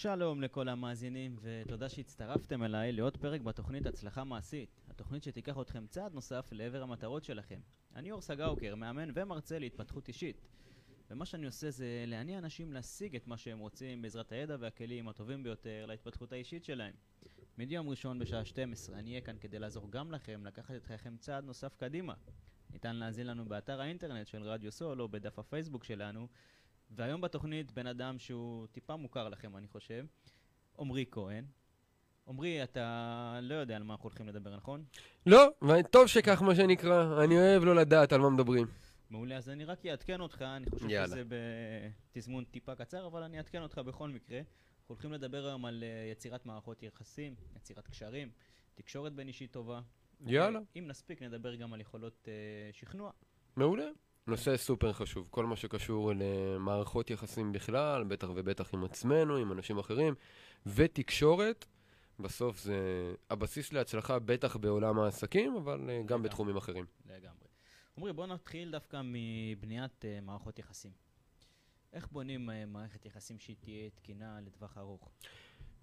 שלום לכל המאזינים, ותודה שהצטרפתם אליי לעוד פרק בתוכנית הצלחה מעשית, התוכנית שתיקח אתכם צעד נוסף לעבר המטרות שלכם. אני אור סגאוקר, מאמן ומרצה להתפתחות אישית. ומה שאני עושה זה להניע אנשים להשיג את מה שהם רוצים בעזרת הידע והכלים הטובים ביותר להתפתחות האישית שלהם. מדי יום ראשון בשעה 12 אני אהיה כאן כדי לעזור גם לכם לקחת את חייכם צעד נוסף קדימה. ניתן להאזין לנו באתר האינטרנט של רדיו סול או בדף הפייסבוק שלנו, והיום בתוכנית בן אדם שהוא טיפה מוכר לכם, אני חושב, עמרי כהן. עמרי, אתה לא יודע על מה אנחנו הולכים לדבר, נכון? לא, וטוב שכך מה שנקרא, אני אוהב לא לדעת על מה מדברים. מעולה, אז אני רק אעדכן אותך, אני חושב יאללה. שזה בתזמון טיפה קצר, אבל אני אעדכן אותך בכל מקרה. אנחנו הולכים לדבר היום על אה, יצירת מערכות יחסים, יצירת קשרים, תקשורת בין אישית טובה. יאללה. אם נספיק, נדבר גם על יכולות אה, שכנוע. מעולה. נושא סופר חשוב, כל מה שקשור למערכות יחסים בכלל, בטח ובטח עם עצמנו, עם אנשים אחרים, ותקשורת, בסוף זה הבסיס להצלחה, בטח בעולם העסקים, אבל אה, גם לגמרי. בתחומים אחרים. לגמרי. עמרי, בוא נתחיל דווקא מבניית uh, מערכות יחסים. איך בונים uh, מערכת יחסים שהיא תהיה תקינה לטווח ארוך?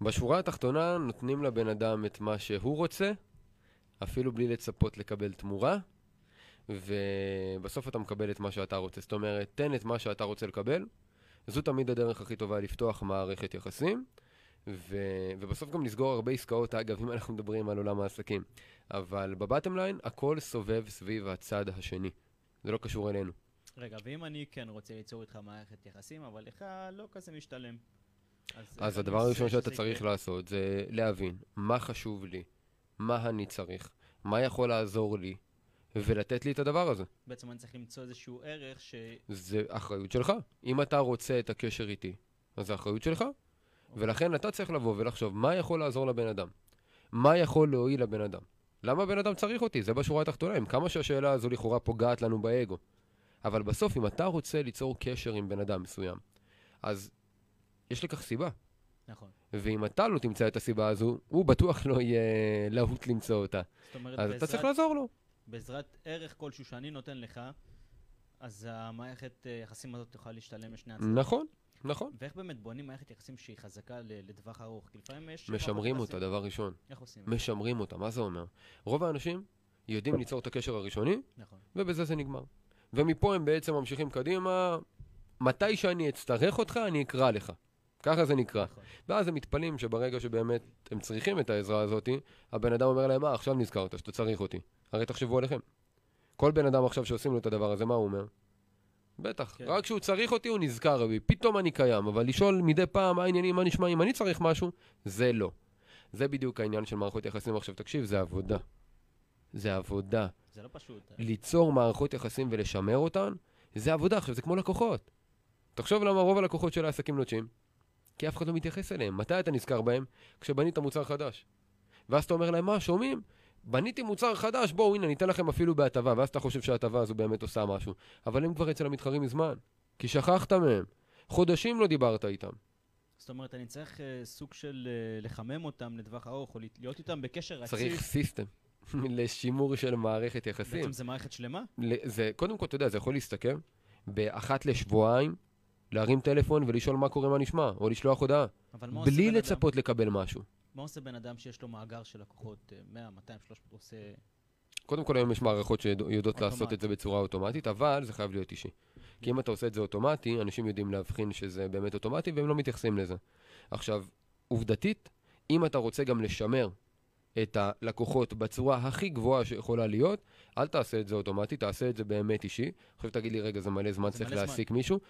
בשורה התחתונה נותנים לבן אדם את מה שהוא רוצה, אפילו בלי לצפות לקבל תמורה, ובסוף אתה מקבל את מה שאתה רוצה. זאת אומרת, תן את מה שאתה רוצה לקבל, זו תמיד הדרך הכי טובה לפתוח מערכת יחסים, ו... ובסוף גם לסגור הרבה עסקאות, אגב, אם אנחנו מדברים על עולם העסקים. אבל בבטם ליין, הכל סובב סביב הצד השני. זה לא קשור אלינו. רגע, ואם אני כן רוצה ליצור איתך מערכת יחסים, אבל לך לא כזה משתלם. אז איך אני הדבר הראשון שאתה צריך יקרה? לעשות זה להבין מה חשוב לי, מה אני צריך, מה יכול לעזור לי, ולתת לי את הדבר הזה. בעצם אני צריך למצוא איזשהו ערך ש... זה אחריות שלך. אם אתה רוצה את הקשר איתי, אז זה אחריות שלך, ולכן אתה צריך לבוא ולחשוב מה יכול לעזור לבן אדם, מה יכול להועיל לבן אדם. למה הבן אדם צריך אותי? זה בשורה התחתונה, עם כמה שהשאלה הזו לכאורה פוגעת לנו באגו. אבל בסוף, אם אתה רוצה ליצור קשר עם בן אדם מסוים, אז יש לכך סיבה. נכון. ואם אתה לא תמצא את הסיבה הזו, הוא בטוח לא יהיה להוט למצוא אותה. זאת אומרת, אז אתה צריך בעזרת, לעזור לו. בעזרת ערך כלשהו שאני נותן לך, אז המערכת אה, יחסים הזאת תוכל להשתלם לשני הצדדים. נכון, נכון. ואיך באמת בונים מערכת יחסים שהיא חזקה לטווח ארוך? כי לפעמים יש... משמרים אותה, דבר ראשון. איך עושים? משמרים אותה, מה זה אומר? רוב האנשים יודעים ליצור את הקשר הראשוני, נכון. ובזה זה נגמר. ומפה הם בעצם ממשיכים קדימה, מתי שאני אצטרך אותך, אני אקרא לך. ככה זה נקרא. ואז הם מתפלאים שברגע שבאמת הם צריכים את העזרה הזאת, הבן אדם אומר להם, מה, עכשיו נזכרת שאתה צריך אותי. הרי תחשבו עליכם. כל בן אדם עכשיו שעושים לו את הדבר הזה, מה הוא אומר? בטח, כן. רק כשהוא צריך אותי הוא נזכר בי, פתאום אני קיים, אבל לשאול מדי פעם מה העניינים, מה נשמע, אם אני צריך משהו, זה לא. זה בדיוק העניין של מערכות יחסים. עכשיו תקשיב, זה עבודה. זה עבודה. זה לא פשוט. ליצור מערכות יחסים ולשמר אותן, זה עבודה. עכשיו, זה כמו לקוחות. תחשוב למה רוב הלקוחות של העסקים נוטשים. כי אף אחד לא מתייחס אליהם. מתי אתה נזכר בהם? כשבנית מוצר חדש. ואז אתה אומר להם, מה, שומעים? בניתי מוצר חדש, בואו, הנה, ניתן לכם אפילו בהטבה, ואז אתה חושב שההטבה הזו באמת עושה משהו. אבל הם כבר אצל המתחרים מזמן. כי שכחת מהם. חודשים לא דיברת איתם. זאת אומרת, אני צריך אה, סוג של אה, לחמם אותם לטווח ארוך, או להיות איתם בקשר רציף. צריך סיסטם לשימור של מערכת יחסים. בעצם זה מערכת שלמה? זה, קודם כל, אתה יודע, זה יכול להסתכם באחת לשבועיים, להרים טלפון ולשאול מה קורה, מה נשמע, או לשלוח הודעה. בלי לצפות לקבל משהו. אדם? מה עושה בן אדם שיש לו מאגר של לקוחות, אה, 100, 200, 300, הוא עושה... קודם כל, היום יש מערכות שיודעות לעשות. את זה בצורה אוטומטית, אבל זה חייב להיות אישי. כי אם אתה עושה את זה אוטומטי, אנשים יודעים להבחין שזה באמת אוטומטי, והם לא מתייחסים לזה. עכשיו, עובדתית, אם אתה רוצה גם לשמר את הלקוחות בצורה הכי גבוהה שיכולה להיות, אל תעשה את זה אוטומטי, תעשה את זה באמת אישי. עכשיו תגיד לי, רגע, זה מלא זמן, זה צריך מלא זמן. להעסיק מישהו.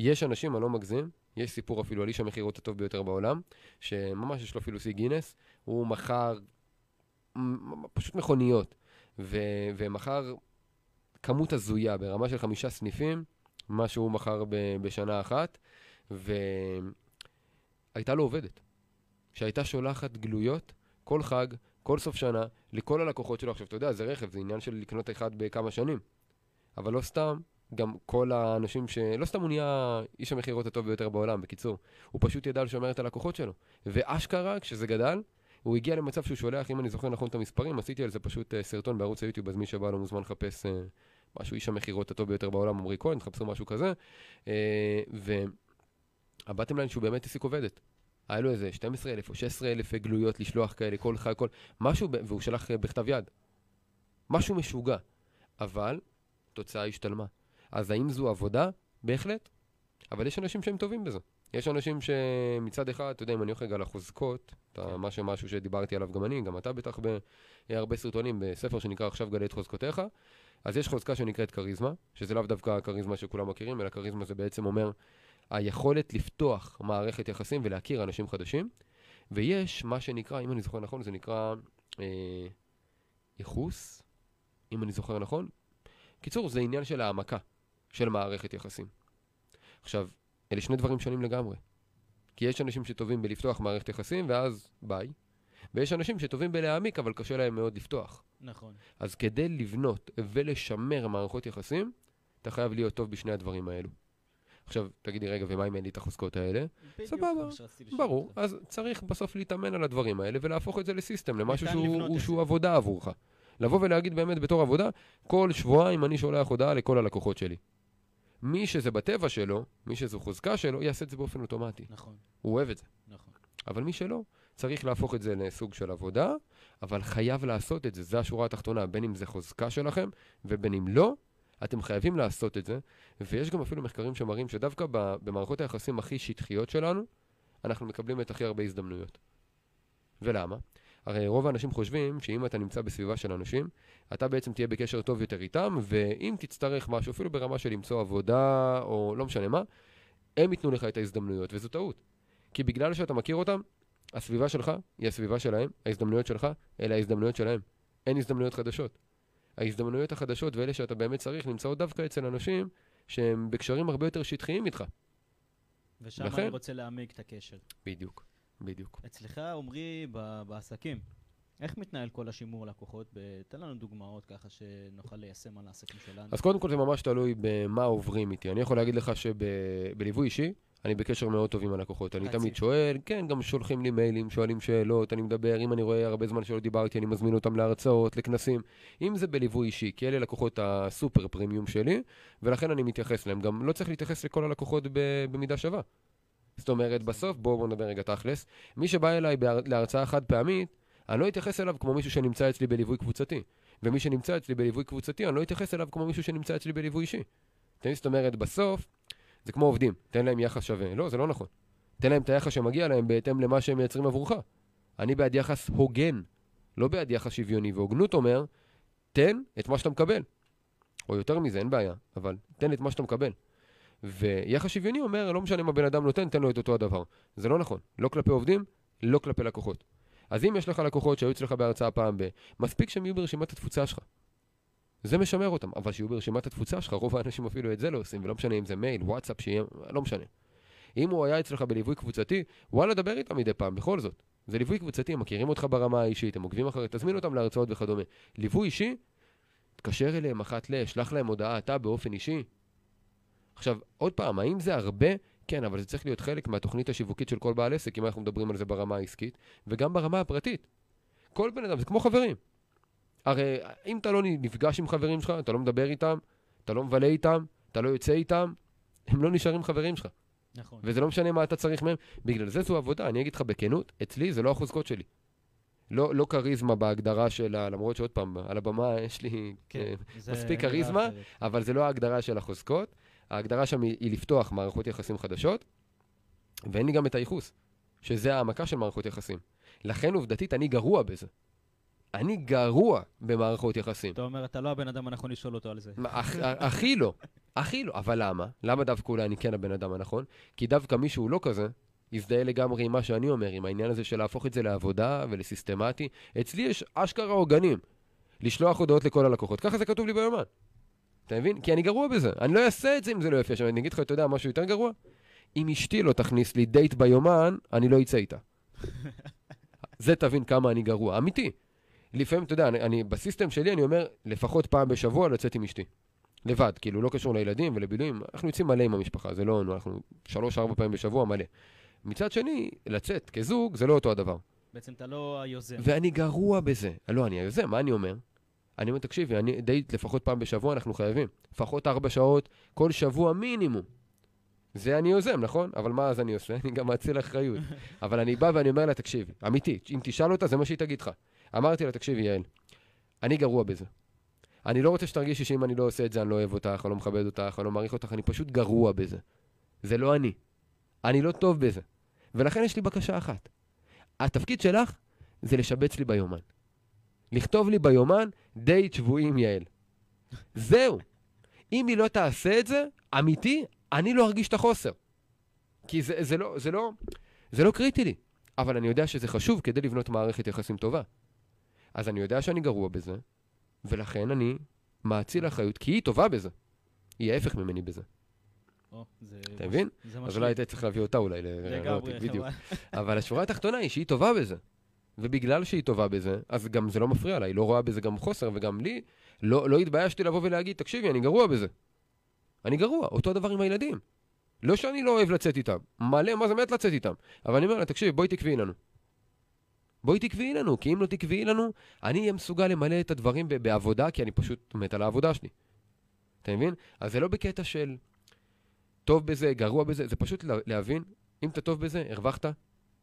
יש אנשים, אני לא מגזים, יש סיפור אפילו על איש המכירות הטוב ביותר בעולם, שממש יש לו אפילו שיא גינס, הוא מכר פשוט מכוניות, ו- ומכר כמות הזויה ברמה של חמישה סניפים, מה שהוא מכר ב- בשנה אחת, והייתה לו עובדת, שהייתה שולחת גלויות כל חג, כל סוף שנה, לכל הלקוחות שלו. עכשיו, אתה יודע, זה רכב, זה עניין של לקנות אחד בכמה שנים. אבל לא סתם, גם כל האנשים ש... לא סתם הוא נהיה איש המכירות הטוב ביותר בעולם, בקיצור. הוא פשוט ידע לשמר את הלקוחות שלו. ואשכרה, כשזה גדל, הוא הגיע למצב שהוא שולח, אם אני זוכר נכון את המספרים, עשיתי על זה פשוט uh, סרטון בערוץ היוטיוב, אז מי שבא לא מוזמן לחפש uh, משהו, איש המכירות הטוב ביותר בעולם, עמרי כהן, תחפשו משהו כזה. Uh, והבטם ליין שהוא באמת העסיק עובדת. היה לו איזה 12,000 או 16,000 גלויות לשלוח כאלה, כל חג, כל... משהו, והוא שלח אה, בכתב יד. משהו משוגע. אבל, תוצאה השתלמה. אז האם זו עבודה? בהחלט. אבל יש אנשים שהם טובים בזה. יש אנשים שמצד אחד, אתה יודע, אם אני הולך רגע לחוזקות, אתה, מה שמשהו שדיברתי עליו גם אני, גם אתה בטח בהרבה סרטונים, בספר שנקרא עכשיו גלה את חוזקותיך, אז יש חוזקה שנקראת כריזמה, שזה לאו דווקא הכריזמה שכולם מכירים, אלא כריזמה זה בעצם אומר היכולת לפתוח מערכת יחסים ולהכיר אנשים חדשים, ויש מה שנקרא, אם אני זוכר נכון, זה נקרא אה, ייחוס, אם אני זוכר נכון. קיצור, זה עניין של העמקה של מערכת יחסים. עכשיו, אלה שני דברים שונים לגמרי. כי יש אנשים שטובים בלפתוח מערכת יחסים, ואז ביי. ויש אנשים שטובים בלהעמיק, אבל קשה להם מאוד לפתוח. נכון. אז כדי לבנות ולשמר מערכות יחסים, אתה חייב להיות טוב בשני הדברים האלו. עכשיו, תגידי, רגע, ומה אם אין לי את החוזקות האלה? סבבה, ברור. אז צריך בסוף להתאמן על הדברים האלה ולהפוך את זה לסיסטם, למשהו שהוא, שהוא. עבודה עבורך. לבוא ולהגיד באמת בתור עבודה, כל שבועיים אני שולח הודעה לכל הלקוחות שלי. מי שזה בטבע שלו, מי שזו חוזקה שלו, יעשה את זה באופן אוטומטי. נכון, הוא אוהב את זה. נכון. אבל מי שלא, צריך להפוך את זה לסוג של עבודה, אבל חייב לעשות את זה, זו השורה התחתונה, בין אם זה חוזקה שלכם ובין אם לא, אתם חייבים לעשות את זה, ויש גם אפילו מחקרים שמראים שדווקא במערכות היחסים הכי שטחיות שלנו, אנחנו מקבלים את הכי הרבה הזדמנויות. ולמה? הרי רוב האנשים חושבים שאם אתה נמצא בסביבה של אנשים, אתה בעצם תהיה בקשר טוב יותר איתם, ואם תצטרך משהו, אפילו ברמה של למצוא עבודה, או לא משנה מה, הם ייתנו לך את ההזדמנויות, וזו טעות. כי בגלל שאתה מכיר אותם, הסביבה שלך היא הסביבה שלהם, ההזדמנויות שלך אלה ההזדמנויות שלהם. אין הזדמנויות חדשות. ההזדמנויות החדשות ואלה שאתה באמת צריך נמצאות דווקא אצל אנשים שהם בקשרים הרבה יותר שטחיים איתך. ושם לכן- אני רוצה להעמיק את הקשר. בדיוק, בדיוק. אצלך, עמרי, בעסקים, איך מתנהל כל השימור לקוחות? תן לנו דוגמאות ככה שנוכל ליישם על העסקים שלנו. אז קודם כל זה ממש תלוי במה עוברים איתי. אני יכול להגיד לך שבליווי אישי, אני בקשר מאוד טוב עם הלקוחות. אני. תמיד שואל, כן, גם שולחים לי מיילים, שואלים שאלות, אני מדבר, אם אני רואה הרבה זמן שלא דיברתי, אני מזמין אותם להרצאות, לכנסים. אם זה בליווי אישי, כי אלה לקוחות הסופר פרימיום שלי, ולכן אני מתייחס להם. גם לא צריך להתייחס לכל הלקוחות במידה שווה. זאת אומרת, בסוף, בואו בוא נדבר רגע תכלס, מי שבא אליי בהר- להרצאה חד פעמית, אני לא אתייחס אליו כמו מישהו שנמצא אצלי בליווי קבוצתי. ומי שנמצא אצלי בליווי קבוצתי, אני לא אתייחס אליו כמו מישהו שנמצא אצלי בליווי אישי. מבין? זאת אומרת, בסוף, זה כמו עובדים, תן להם יחס שווה. לא, זה לא נכון. תן להם את היחס שמגיע להם בהתאם למה שהם מייצרים עבורך. אני בעד יחס הוגן, לא בעד יחס שוויוני. והוגנות אומר, תן את מה שאתה מקבל. או יותר מזה, אין בעיה, אבל תן את מה שאתה מקבל. ויחס שוויוני אומר, לא משנה מה בן אדם נותן, תן לו את אותו הדבר. זה לא נכון. לא כלפי עובדים, לא כלפי לקוחות. אז אם יש לך לקוחות שהיו אצלך בהרצאה פעם ב... מספיק שהם יהיו ברשימת התפוצה שלך. זה משמר אותם, אבל שיהיו ברשימת התפוצה שלך, רוב האנשים אפילו את זה לא עושים, ולא משנה אם זה מייל, וואטסאפ, שיהיה, לא משנה. אם הוא היה אצלך בליווי קבוצתי, וואלה, דבר איתם מדי פעם, בכל זאת. זה ליווי קבוצתי, הם מכירים אותך ברמה האישית, הם עוקבים אחרי, תזמין אותם להרצאות וכדומה. ליווי אישי, תתקשר אליהם אחת ל, שלח להם הודעה, אתה באופן אישי. עכשיו, עוד פעם, האם זה הרבה? כן, אבל זה צריך להיות חלק מהתוכנית השיווקית של כל בעל עסק, אם אנחנו מדברים על זה ברמה העסקית, וגם ברמה הפרטית. כל בן אדם, זה כמו חברים. הרי אם אתה לא נפגש עם חברים שלך, אתה לא מדבר איתם, אתה לא מבלה איתם, אתה לא יוצא איתם, הם לא נשארים חברים שלך. נכון. וזה לא משנה מה אתה צריך מהם, בגלל זה זו עבודה, אני אגיד לך בכנות, אצלי זה לא החוזקות שלי. לא, לא כריזמה בהגדרה שלה, למרות שעוד פעם, על הבמה יש לי כן, אה, מספיק מילה כריזמה. אבל זה לא ההגדרה של החוזקות. ההגדרה שם היא, היא לפתוח מערכות יחסים חדשות, ואין לי גם את הייחוס, שזה העמקה של מערכות יחסים. לכן עובדתית אני גרוע בזה. אני גרוע במערכות יחסים. אתה אומר, אתה לא הבן אדם הנכון לשאול אותו על זה. הכ- הכי לא, הכי לא. אבל למה? למה דווקא אולי אני כן הבן אדם הנכון? כי דווקא מישהו לא כזה, יזדהה לגמרי עם מה שאני אומר, עם העניין הזה של להפוך את זה לעבודה ולסיסטמטי. אצלי יש אשכרה עוגנים. לשלוח הודעות לכל הלקוחות. ככה זה כתוב לי ביומן. אתה מבין? כי אני גרוע בזה. אני לא אעשה את זה אם זה לא יפה. עכשיו, אני אגיד לך, אתה יודע, משהו יותר גרוע? אם אשתי לא תכניס לי דייט ביומן, אני לא אצא איתה. זה תבין כמה אני גרוע. אמיתי. לפעמים, אתה יודע, אני, אני, בסיסטם שלי אני אומר, לפחות פעם בשבוע לצאת עם אשתי. לבד, כאילו, לא קשור לילדים ולבילויים. אנחנו יוצאים מלא עם המשפחה, זה לא, אנחנו שלוש-ארבע פעמים בשבוע מלא. מצד שני, לצאת כזוג זה לא אותו הדבר. בעצם אתה לא היוזם. ואני גרוע בזה. לא, אני היוזם, מה אני אומר? אני אומר, תקשיבי, אני דייט לפחות פעם בשבוע אנחנו חייבים. לפחות ארבע שעות כל שבוע מינימום. זה אני יוזם, נכון? אבל מה אז אני עושה? אני גם מאציל אחריות. אבל אני בא ואני אומר לה, תקשיבי, אמיתי, אם תשאל אותה, זה מה שהיא תגיד לך. אמרתי לה, תקשיבי, יעל, אני גרוע בזה. אני לא רוצה שתרגישי שאם אני לא עושה את זה, אני לא אוהב אותך, אני לא מכבד אותך, אני לא מעריך אותך, אני פשוט גרוע בזה. זה לא אני. אני לא טוב בזה. ולכן יש לי בקשה אחת. התפקיד שלך זה לשבץ לי ביומן. לכתוב לי ביומן דייט שבועי עם יעל. זהו. אם היא לא תעשה את זה, אמיתי, אני לא ארגיש את החוסר. כי זה, זה, לא, זה, לא, זה לא קריטי לי. אבל אני יודע שזה חשוב כדי לבנות מערכת יחסים טובה. אז אני יודע שאני גרוע בזה, ולכן אני מאציל אחריות, כי היא טובה בזה. היא ההפך ממני בזה. או, זה... אתה מבין? אז אולי היית צריך להביא אותה אולי לראיין אותי, לגמרי, בדיוק. אבל השורה התחתונה היא שהיא טובה בזה. ובגלל שהיא טובה בזה, אז גם זה לא מפריע לה, היא לא רואה בזה גם חוסר, וגם לי, לא, לא התביישתי לבוא ולהגיד, תקשיבי, אני גרוע בזה. אני גרוע, אותו דבר עם הילדים. לא שאני לא אוהב לצאת איתם, מלא, מה זה מת לצאת איתם. אבל אני אומר לה, תקשיבי, בואי תקבעי לנו. בואי תקבעי לנו, כי אם לא תקבעי לנו, אני אהיה מסוגל למלא את הדברים בעבודה, כי אני פשוט מת על העבודה שלי. אתה מבין? אז זה לא בקטע של טוב בזה, גרוע בזה, זה פשוט לה- להבין, אם אתה טוב בזה, הרווחת,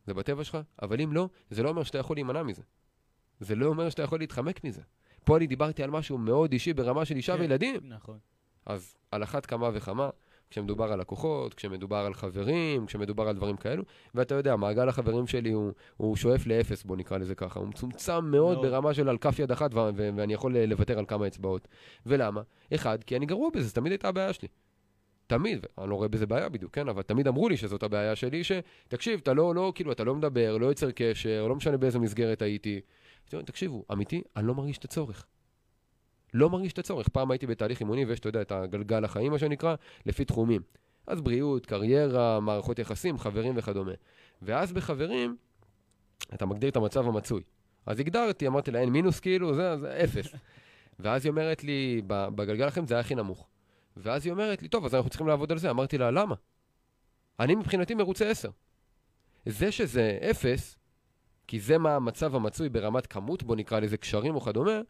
זה בטבע שלך, אבל אם לא, זה לא אומר שאתה יכול להימנע מזה. זה לא אומר שאתה יכול להתחמק מזה. פה אני דיברתי על משהו מאוד אישי ברמה של אישה כן. וילדים. נכון. אז על אחת כמה וכמה, כשמדובר על לקוחות, כשמדובר על חברים, כשמדובר על דברים כאלו, ואתה יודע, מעגל החברים שלי הוא, הוא שואף לאפס, בוא נקרא לזה ככה. הוא מצומצם מאוד. מאוד. ברמה של על כף יד אחת, ו- ו- ואני יכול לוותר על כמה אצבעות. ולמה? אחד, כי אני גרוע בזה, זו תמיד הייתה הבעיה שלי. תמיד, אני לא רואה בזה בעיה בדיוק, כן? אבל תמיד אמרו לי שזאת הבעיה שלי, שתקשיב, אתה לא, לא, כאילו, אתה לא מדבר, לא יוצר קשר, לא משנה באיזה מסגרת הייתי. תקשיבו, אמיתי, אני לא מרגיש את הצורך. לא מרגיש את הצורך. פעם הייתי בתהליך אימוני, ויש, אתה יודע, את הגלגל החיים, מה שנקרא, לפי תחומים. אז בריאות, קריירה, מערכות יחסים, חברים וכדומה. ואז בחברים, אתה מגדיר את המצב המצוי. אז הגדרתי, אמרתי לה, אין מינוס כאילו, זה, זה אפס. ואז היא אומרת לי, "ב- בגלגל החיים זה היה הכי נמוך. ואז היא אומרת לי, טוב, אז אנחנו צריכים לעבוד על זה. אמרתי לה, למה? אני מבחינתי מרוצה 10. זה שזה אפס, כי זה מה המצב המצוי ברמת כמות, בוא נקרא לזה קשרים או כדומה,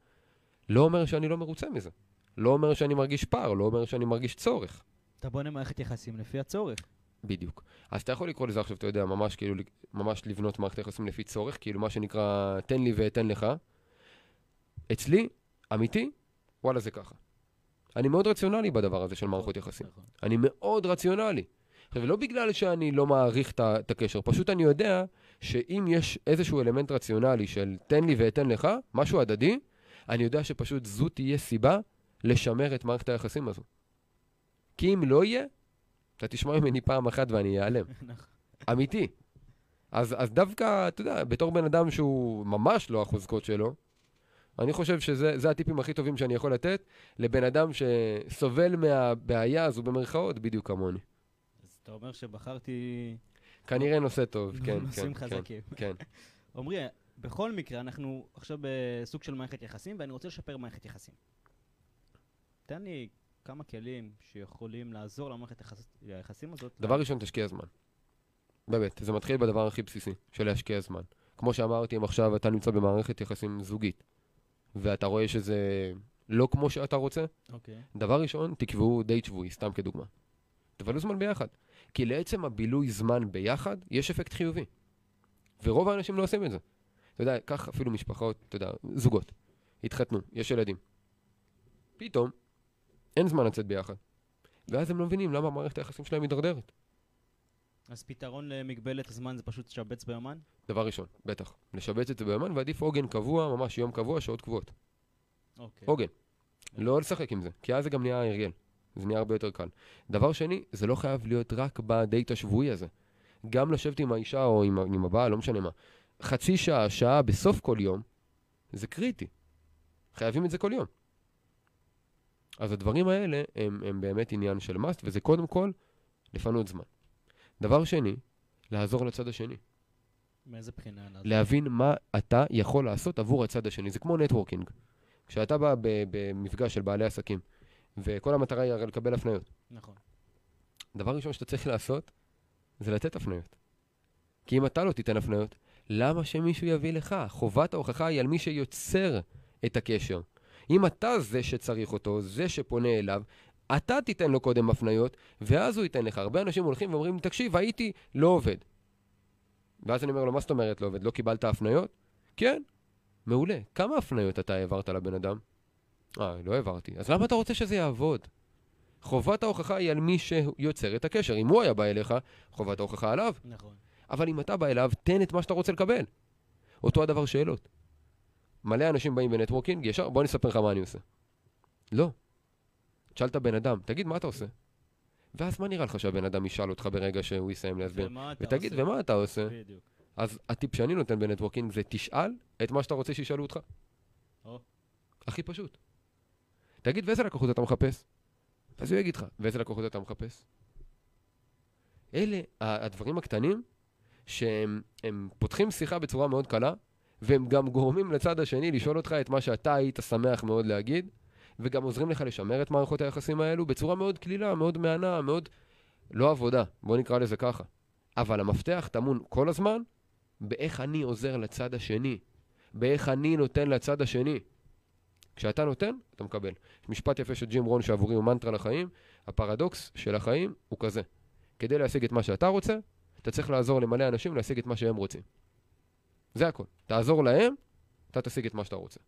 לא אומר שאני לא מרוצה מזה. לא אומר שאני מרגיש פער, לא אומר שאני מרגיש צורך. אתה בונה מערכת יחסים לפי הצורך. בדיוק. אז אתה יכול לקרוא לזה עכשיו, אתה יודע, ממש כאילו, ממש לבנות מערכת יחסים לפי צורך, כאילו מה שנקרא, תן לי ואתן לך. אצלי, אמיתי, וואלה זה ככה. אני מאוד רציונלי בדבר הזה של מערכות יחסים. נכון. אני מאוד רציונלי. עכשיו, לא בגלל שאני לא מעריך את הקשר, פשוט אני יודע שאם יש איזשהו אלמנט רציונלי של תן לי ואתן לך, משהו הדדי, אני יודע שפשוט זו תהיה סיבה לשמר את מערכת היחסים הזו. כי אם לא יהיה, אתה תשמע ממני פעם אחת ואני אעלם. נכון. אמיתי. אז, אז דווקא, אתה יודע, בתור בן אדם שהוא ממש לא החוזקות שלו, אני חושב שזה זה הטיפים הכי טובים שאני יכול לתת לבן אדם שסובל מהבעיה הזו במרכאות בדיוק כמוני. אז אתה אומר שבחרתי כנראה נושא טוב, כן, כן, נושאים כן, חזקים. כן. עמרי, בכל מקרה, אנחנו עכשיו בסוג של מערכת יחסים, ואני רוצה לשפר מערכת יחסים. תן לי כמה כלים שיכולים לעזור למערכת היחס- היחסים הזאת. דבר ראשון, תשקיע זמן. באמת, זה מתחיל בדבר הכי בסיסי, של להשקיע זמן. כמו שאמרתי, אם עכשיו אתה נמצא במערכת יחסים זוגית, ואתה רואה שזה לא כמו שאתה רוצה, אוקיי. דבר ראשון, תקבעו דייט שבועי, סתם כדוגמה. תבלו זמן ביחד. כי לעצם הבילוי זמן ביחד, יש אפקט חיובי. ורוב האנשים לא עושים את זה. אתה יודע, קח אפילו משפחות, אתה יודע, זוגות. התחתנו, יש ילדים. פתאום, אין זמן לצאת ביחד. ואז הם לא מבינים למה מערכת היחסים שלהם מידרדרת. אז פתרון למגבלת הזמן זה פשוט לשבץ ביומן? דבר ראשון, בטח. לשבץ את זה ביומן, ועדיף עוגן קבוע, ממש יום קבוע, שעות קבועות. אוקיי. עוגן. לא לשחק עם זה, כי אז זה גם נהיה הרגל. זה נהיה הרבה יותר קל. דבר שני, זה לא חייב להיות רק בדייט השבועי הזה. גם לשבת עם האישה או עם, עם הבעל, לא משנה מה. חצי שעה, שעה בסוף כל יום, זה קריטי. חייבים את זה כל יום. אז הדברים האלה הם, הם באמת עניין של must, וזה קודם כל לפנות זמן. דבר שני, לעזור לצד השני. מאיזה בחינה? להבין מה אתה יכול לעשות עבור הצד השני. זה כמו נטוורקינג. כשאתה בא במפגש של בעלי עסקים, וכל המטרה היא הרי לקבל הפניות. נכון. דבר ראשון שאתה צריך לעשות, זה לתת הפניות. כי אם אתה לא תיתן הפניות, למה שמישהו יביא לך? חובת ההוכחה היא על מי שיוצר את הקשר. אם אתה זה שצריך אותו, זה שפונה אליו, אתה תיתן לו קודם הפניות, ואז הוא ייתן לך. הרבה אנשים הולכים ואומרים, תקשיב, הייתי, לא עובד. ואז אני אומר לו, מה זאת אומרת לא עובד? לא קיבלת הפניות? כן. מעולה. כמה הפניות אתה העברת לבן אדם? אה, לא העברתי. אז למה אתה רוצה שזה יעבוד? חובת ההוכחה היא על מי שיוצר את הקשר. אם הוא היה בא אליך, חובת ההוכחה עליו. נכון. אבל אם אתה בא אליו, תן את מה שאתה רוצה לקבל. אותו הדבר שאלות. מלא אנשים באים בנטוורקינג, ישר, בוא אני אספר לך מה אני עושה. לא. תשאל את הבן אדם, תגיד, מה אתה עושה? ואז מה נראה לך שהבן אדם ישאל אותך ברגע שהוא יסיים להסביר? ותגיד, עושה? ומה אתה עושה? בדיוק. אז הטיפ שאני נותן בנטוורקינג זה תשאל את מה שאתה רוצה שישאלו אותך. או. הכי פשוט. תגיד, ואיזה לקוחות אתה מחפש? אז הוא יגיד לך, ואיזה לקוחות אתה מחפש? אלה הדברים הקטנים שהם הם פותחים שיחה בצורה מאוד קלה, והם גם גורמים לצד השני לשאול אותך את מה שאתה היית שמח מאוד להגיד, וגם עוזרים לך לשמר את מערכות היחסים האלו בצורה מאוד קלילה, מאוד מהנה, מאוד... לא עבודה, בוא נקרא לזה ככה. אבל המפתח טמון כל הזמן באיך אני עוזר לצד השני, באיך אני נותן לצד השני. כשאתה נותן, אתה מקבל. יש משפט יפה של ג'ים רון שעבורי הוא מנטרה לחיים, הפרדוקס של החיים הוא כזה. כדי להשיג את מה שאתה רוצה, אתה צריך לעזור למלא אנשים להשיג את מה שהם רוצים. זה הכל. תעזור להם, אתה תשיג את מה שאתה רוצה.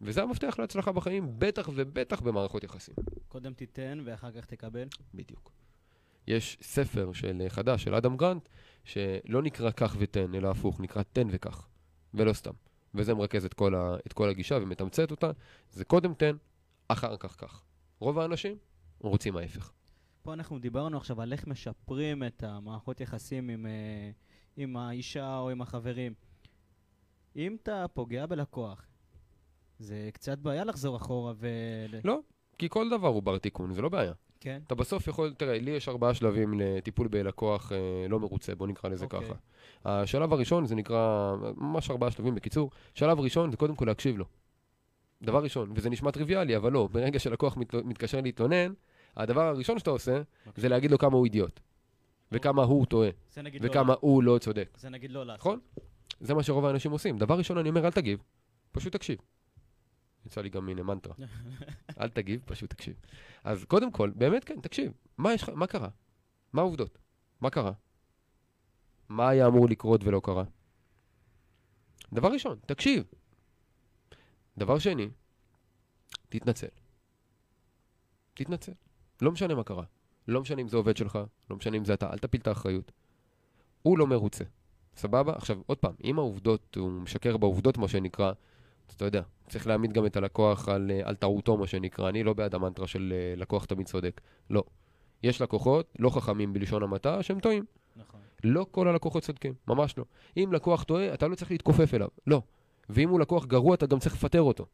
וזה המפתח להצלחה בחיים, בטח ובטח במערכות יחסים. קודם תיתן ואחר כך תקבל. בדיוק. יש ספר של אה, חדש, של אדם גרנט, שלא נקרא קח ותן, אלא הפוך, נקרא תן וקח, ולא סתם. וזה מרכז את כל, ה, את כל הגישה ומתמצת אותה, זה קודם תן, אחר כך כך. רוב האנשים רוצים ההפך. פה אנחנו דיברנו עכשיו על איך משפרים את המערכות יחסים עם, אה, עם האישה או עם החברים. אם אתה פוגע בלקוח, זה קצת בעיה לחזור אחורה ו... לא, כי כל דבר הוא בר תיקון, זה לא בעיה. כן? אתה בסוף יכול, תראה, לי יש ארבעה שלבים לטיפול בלקוח אה, לא מרוצה, בוא נקרא לזה אוקיי. ככה. השלב הראשון זה נקרא, ממש ארבעה שלבים בקיצור, שלב ראשון זה קודם כל להקשיב לו. דבר ראשון, וזה נשמע טריוויאלי, אבל לא, ברגע שלקוח מת, מתקשר להתלונן, הדבר הראשון שאתה עושה, בבקשה. זה להגיד לו כמה הוא אידיוט, וכמה הוא טועה, לא... וכמה הוא לא צודק. זה נגיד לא לעשות. נכון? זה מה שרוב האנשים עושים. דבר ראשון אני אומר, אל תגיב, פשוט תקשיב. יצא לי גם הנה מנטרה. אל תגיב, פשוט תקשיב. אז קודם כל, באמת כן, תקשיב. מה יש לך, מה קרה? מה העובדות? מה קרה? מה היה אמור לקרות ולא קרה? דבר ראשון, תקשיב. דבר שני, תתנצל. תתנצל. לא משנה מה קרה. לא משנה אם זה עובד שלך, לא משנה אם זה אתה, אל תפיל את האחריות. הוא לא מרוצה. סבבה? עכשיו, עוד פעם, אם העובדות, הוא משקר בעובדות, מה שנקרא, אתה יודע, צריך להעמיד גם את הלקוח על, אה, על טעותו, מה שנקרא. אני לא בעד המנטרה של אה, לקוח תמיד צודק. לא. יש לקוחות לא חכמים בלשון המעטה שהם טועים. נכון. לא כל הלקוחות צודקים, ממש לא. אם לקוח טועה, אתה לא צריך להתכופף אליו, לא. ואם הוא לקוח גרוע, אתה גם צריך לפטר אותו.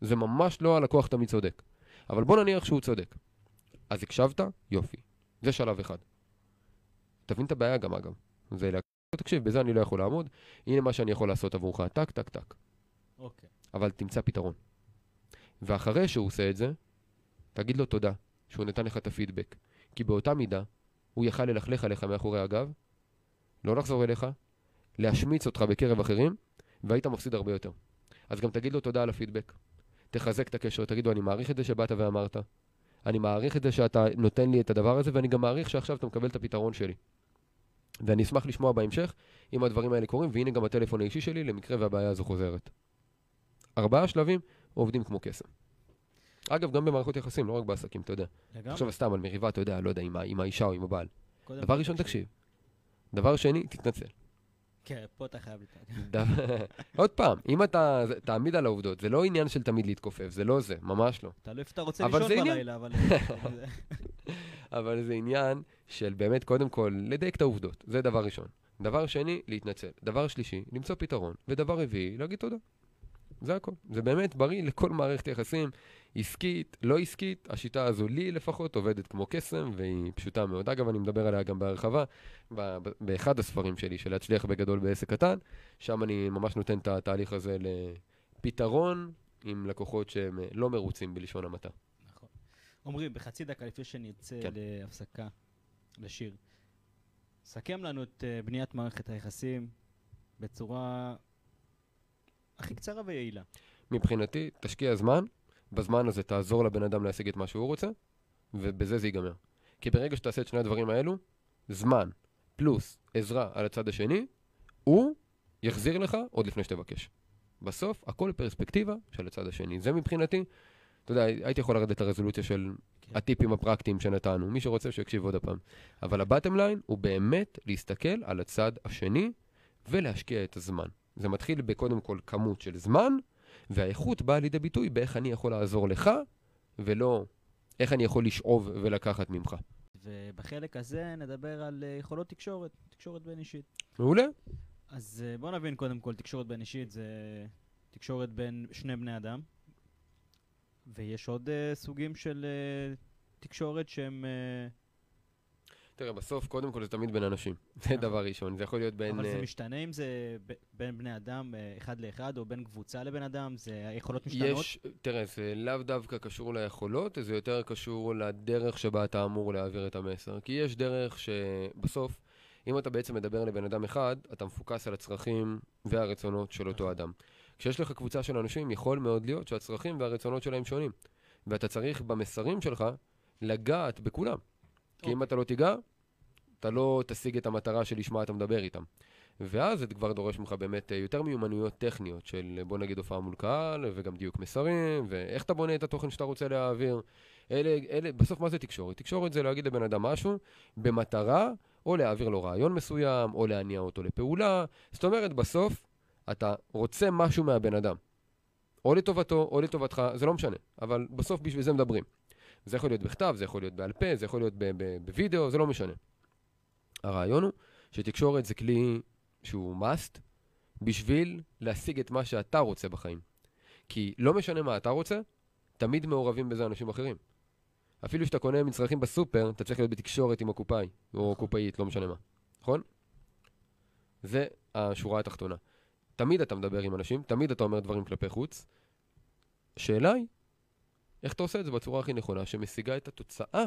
זה ממש לא הלקוח תמיד צודק. אבל בוא נניח שהוא צודק. אז הקשבת? יופי. זה שלב אחד. תבין את הבעיה גם, אגב. זה להקשיב, תקשיב, בזה אני לא יכול לעמוד, הנה מה שאני יכול לעשות עבורך, טק, טק, טק. אוקיי. אבל תמצא פתרון. ואחרי שהוא עושה את זה, תגיד לו תודה שהוא נתן לך את הפידבק. כי באותה מידה, הוא יכל ללכלך עליך מאחורי הגב, לא לחזור אליך, להשמיץ אותך בקרב אחרים, והיית מפסיד הרבה יותר. אז גם תגיד לו תודה על הפידבק. תחזק את הקשר, תגיד לו, אני מעריך את זה שבאת ואמרת. אני מעריך את זה שאתה נותן לי את הדבר הזה, ואני גם מעריך שעכשיו אתה מקבל את הפתרון שלי. ואני אשמח לשמוע בהמשך אם הדברים האלה קורים, והנה גם הטלפון האישי שלי למקרה והבעיה הזו חוזרת. ארבעה שלבים עובדים כמו קסם. אגב, גם במערכות יחסים, לא רק בעסקים, אתה יודע. לגמרי. עכשיו סתם על מריבה, אתה יודע, לא יודע, עם, עם האישה או עם הבעל. דבר ראשון, תקשיב. דבר שני, תתנצל. כן, פה אתה חייב. דבר- עוד פעם, אם אתה תעמיד על העובדות, זה לא עניין של תמיד להתכופף, זה לא זה, ממש לא. תלוי איפה אתה רוצה לישון. בלילה. אבל- אבל זה עניין של באמת, קודם כל, לדייק את העובדות. זה דבר ראשון. דבר שני, להתנצל. דבר שלישי, למצוא פתרון. ודבר רביעי, להגיד תודה. זה הכל. זה באמת בריא לכל מערכת יחסים, עסקית, לא עסקית. השיטה הזו, לי לפחות, עובדת כמו קסם, והיא פשוטה מאוד. אגב, אני מדבר עליה גם בהרחבה, באחד הספרים שלי, של להצליח בגדול בעסק קטן. שם אני ממש נותן את התהליך הזה לפתרון עם לקוחות שהם לא מרוצים בלשון המעטה. נכון. עמרי, בחצי דקה לפני שנצא כן. להפסקה, לשיר, סכם לנו את אה, בניית מערכת היחסים בצורה הכי קצרה ויעילה. מבחינתי, תשקיע זמן בזמן הזה תעזור לבן אדם להשיג את מה שהוא רוצה, ובזה זה ייגמר. כי ברגע שתעשה את שני הדברים האלו, זמן פלוס עזרה על הצד השני, הוא יחזיר לך עוד לפני שתבקש. בסוף, הכל פרספקטיבה של הצד השני. זה מבחינתי, אתה יודע, הייתי יכול לרדת לרזולוציה של כן. הטיפים הפרקטיים שנתנו. מי שרוצה שיקשיב עוד הפעם. אבל הבטם ליין הוא באמת להסתכל על הצד השני ולהשקיע את הזמן. זה מתחיל בקודם כל כמות של זמן, והאיכות באה לידי ביטוי באיך אני יכול לעזור לך, ולא איך אני יכול לשאוב ולקחת ממך. ובחלק הזה נדבר על אה, יכולות תקשורת, תקשורת בין אישית. מעולה? אז אה, בוא נבין קודם כל, תקשורת בין אישית זה תקשורת בין שני בני אדם, ויש עוד אה, סוגים של אה, תקשורת שהם... אה, תראה, בסוף, קודם כל זה תמיד בין אנשים. זה נכון. דבר ראשון. זה יכול להיות בין... אבל זה אה, משתנה אם זה בין בני אדם אה, אחד לאחד, או בין קבוצה לבן אדם, זה היכולות משתנות. יש, תראה, זה לאו דווקא קשור ליכולות, זה יותר קשור לדרך שבה אתה אמור להעביר את המסר. כי יש דרך שבסוף, אם אתה בעצם מדבר לבן אדם אחד, אתה מפוקס על הצרכים והרצונות של אותו נכון. אדם. כשיש לך קבוצה של אנשים, יכול מאוד להיות שהצרכים והרצונות שלהם שונים. ואתה צריך במסרים שלך לגעת בכולם. כי אם. אתה לא תיגע, אתה לא תשיג את המטרה שלשמה אתה מדבר איתם. ואז זה כבר דורש ממך באמת אה, יותר מיומנויות טכניות של אה, בוא נגיד הופעה מול קהל, וגם דיוק מסרים, ואיך אתה בונה את התוכן שאתה רוצה להעביר. אלה, אלה, בסוף מה זה תקשורת? תקשורת זה להגיד לבן אדם משהו במטרה או להעביר לו רעיון מסוים, או להניע אותו לפעולה. זאת אומרת, בסוף אתה רוצה משהו מהבן אדם. או לטובתו, או לטובתך, זה לא משנה. אבל בסוף בשביל זה מדברים. זה יכול להיות בכתב, זה יכול להיות בעל פה, זה יכול להיות בווידאו, זה לא משנה. הרעיון הוא שתקשורת זה כלי שהוא must בשביל להשיג את מה שאתה רוצה בחיים. כי לא משנה מה אתה רוצה, תמיד מעורבים בזה אנשים אחרים. אפילו כשאתה קונה מצרכים בסופר, אתה צריך להיות בתקשורת עם הקופאי, או נכון. קופאית, לא משנה מה. נכון? זה השורה התחתונה. תמיד אתה מדבר עם אנשים, תמיד אתה אומר דברים כלפי חוץ. השאלה היא, איך אתה עושה את זה בצורה הכי נכונה, שמשיגה את התוצאה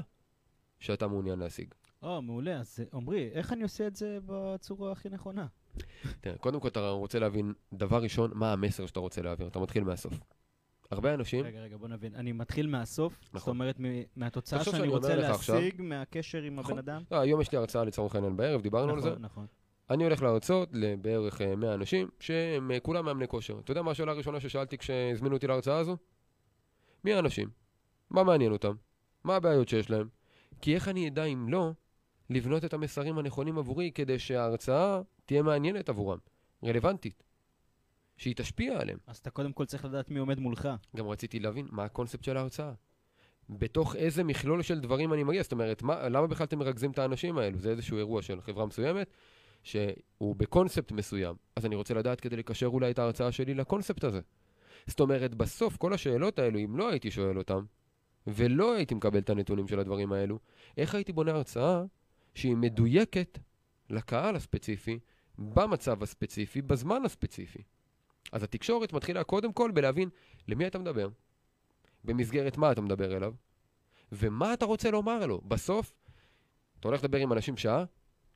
שאתה מעוניין להשיג. או, מעולה. אז אה, עמרי, איך אני עושה את זה בצורה הכי נכונה? תראה, קודם כל אתה רוצה להבין, דבר ראשון, מה המסר שאתה רוצה להעביר. אתה מתחיל מהסוף. הרבה אנשים, רגע, רגע, בוא נבין. אני מתחיל מהסוף, זאת נכון. אומרת, מ- מהתוצאה שאני שאני רוצה לך עכשיו- להשיג מהקשר עם נכון. הבן אדם. לא, היום יש לי הרצאה לצורך העניין בערב, דיברנו על זה. נכון, נכון. אני הולך להרצות לבערך אה, 100 אנשים, שהם אה, כולם מאמני כושר. אתה יודע מה השאלה הראשונה ששאלתי כשהזמינו אותי להרצאה הזו? מי האנשים? מה מעניין אותם? מה הבעיות שיש להם? כי איך אני אדע אם לא, לבנות את המסרים הנכונים עבורי כדי שההרצאה תהיה מעניינת עבורם, רלוונטית, שהיא תשפיע עליהם. אז אתה קודם כל צריך לדעת מי עומד מולך. גם רציתי להבין מה הקונספט של ההרצאה. בתוך איזה מכלול של דברים אני מגיע, זאת אומרת, מה, למה בכלל אתם מרכזים את האנשים האלו? זה איזשהו אירוע של חברה מסוימת, שהוא בקונספט מסוים. אז אני רוצה לדעת כדי לקשר אולי את ההרצאה שלי לקונספט הזה. זאת אומרת, בסוף כל השאלות האלו, אם לא הייתי שואל אותם, ולא הייתי מקבל את הנתונים של הדברים האלו, איך הייתי בונה הרצאה שהיא מדויקת לקהל הספציפי, במצב הספציפי, בזמן הספציפי. אז התקשורת מתחילה קודם כל בלהבין למי אתה מדבר, במסגרת מה אתה מדבר אליו, ומה אתה רוצה לומר לו. בסוף, אתה הולך לדבר עם אנשים שעה,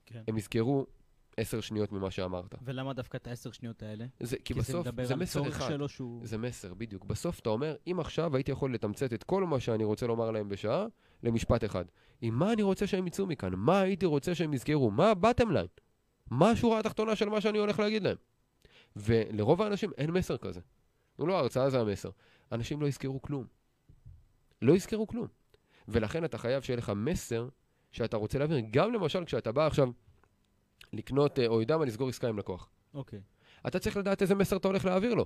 כן. הם יזכרו עשר שניות ממה שאמרת. ולמה דווקא את העשר שניות האלה? זה, כי, כי בסוף זה מדבר זה על מסר אחד. שלו שהוא... זה מסר, בדיוק. בסוף אתה אומר, אם עכשיו הייתי יכול לתמצת את כל מה שאני רוצה לומר להם בשעה, למשפט אחד. עם מה אני רוצה שהם יצאו מכאן? מה הייתי רוצה שהם יזכרו? מה ה-bottom line? מה השורה התחתונה של מה שאני הולך להגיד להם? ולרוב האנשים אין מסר כזה. נו לא, ההרצאה זה המסר. אנשים לא יזכרו כלום. לא יזכרו כלום. ולכן אתה חייב שיהיה לך מסר שאתה רוצה להעביר. גם למשל כשאתה בא עכשיו לקנות, אה, או יודע מה, לסגור עסקה עם לקוח. אוקיי, אתה צריך לדעת איזה מסר אתה הולך להעביר לו.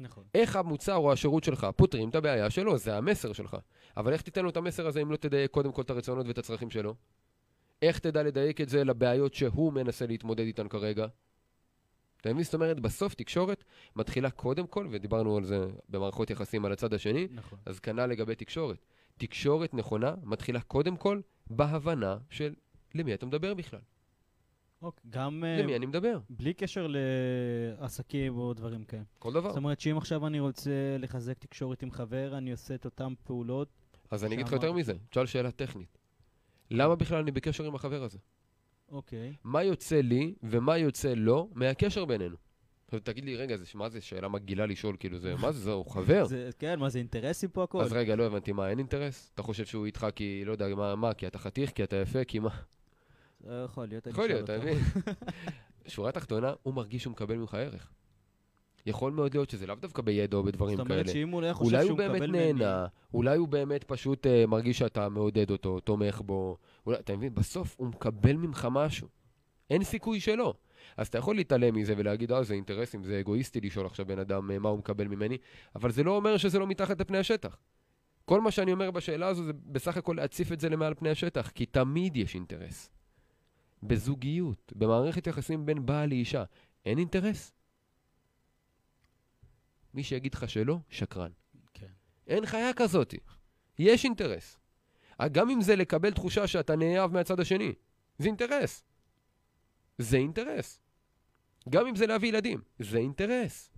נכון. איך המוצר או השירות שלך פותרים את הבעיה שלו, זה המסר שלך. אבל איך תיתן לו את המסר הזה אם לא תדייק קודם כל את הרצונות ואת הצרכים שלו? איך תדע לדייק את זה לבעיות שהוא מנסה להתמודד איתן כרגע? אתה מבין? זאת אומרת, בסוף תקשורת מתחילה קודם כל, ודיברנו על זה במערכות יחסים על הצד השני, נכון. אז כנ"ל לגבי תקשורת. תקשורת נכונה מתחילה קודם כל בהבנה של למי אתה מדבר בכלל. אוקיי, גם אה, למי אני מדבר? בלי קשר לעסקים או דברים כאלה. כל דבר. זאת אומרת שאם עכשיו אני רוצה לחזק תקשורת עם חבר, אני עושה את אותן פעולות. אז אני אגיד לך יותר. מזה, תשאל שאלה טכנית. למה בכלל אני בקשר עם החבר הזה? אוקיי, מה יוצא לי ומה יוצא לו מהקשר בינינו. עכשיו תגיד לי, רגע, זה, מה זה, שאלה מגעילה לשאול, כאילו, זה, מה זה, זה, הוא חבר? זה, כן, מה זה אינטרסים פה הכל? אז רגע, לא הבנתי, מה, אין אינטרס? אתה חושב שהוא איתך כי, לא יודע, מה, מה, כי אתה חתיך, כי אתה יפה, כי מה? לא יכול להיות, יכול להיות, אתה. מבין? שורה תחתונה, הוא מרגיש שהוא מקבל ממך ערך. יכול מאוד להיות שזה לאו דווקא בידע או בדברים זאת כאלה. אומרת שאם הוא לא חושב אולי שהוא הוא באמת מקבל ממני... נהנה, אולי הוא באמת פשוט uh, מרגיש שאתה מעודד אותו, תומך בו. אולי, אתה מבין? בסוף הוא מקבל ממך משהו. אין סיכוי שלא. אז אתה יכול להתעלם מזה ולהגיד, אה, זה אינטרסים, זה אגואיסטי לשאול עכשיו בן אדם אה, מה הוא מקבל ממני, אבל זה לא אומר שזה לא מתחת לפני השטח. כל מה שאני אומר בשאלה הזו זה בסך הכל להציף את זה למעל פני השטח, כי תמיד יש אינטרס. בזוגיות, במערכת יחסים בין בעל לאישה, אין אינטרס? מי שיגיד לך שלא, שקרן. כן. אין חיה כזאת. יש אינטרס. אה, גם אם זה לקבל תחושה שאתה נאהב מהצד השני, זה אינטרס. זה אינטרס. גם אם זה להביא ילדים, זה אינטרס.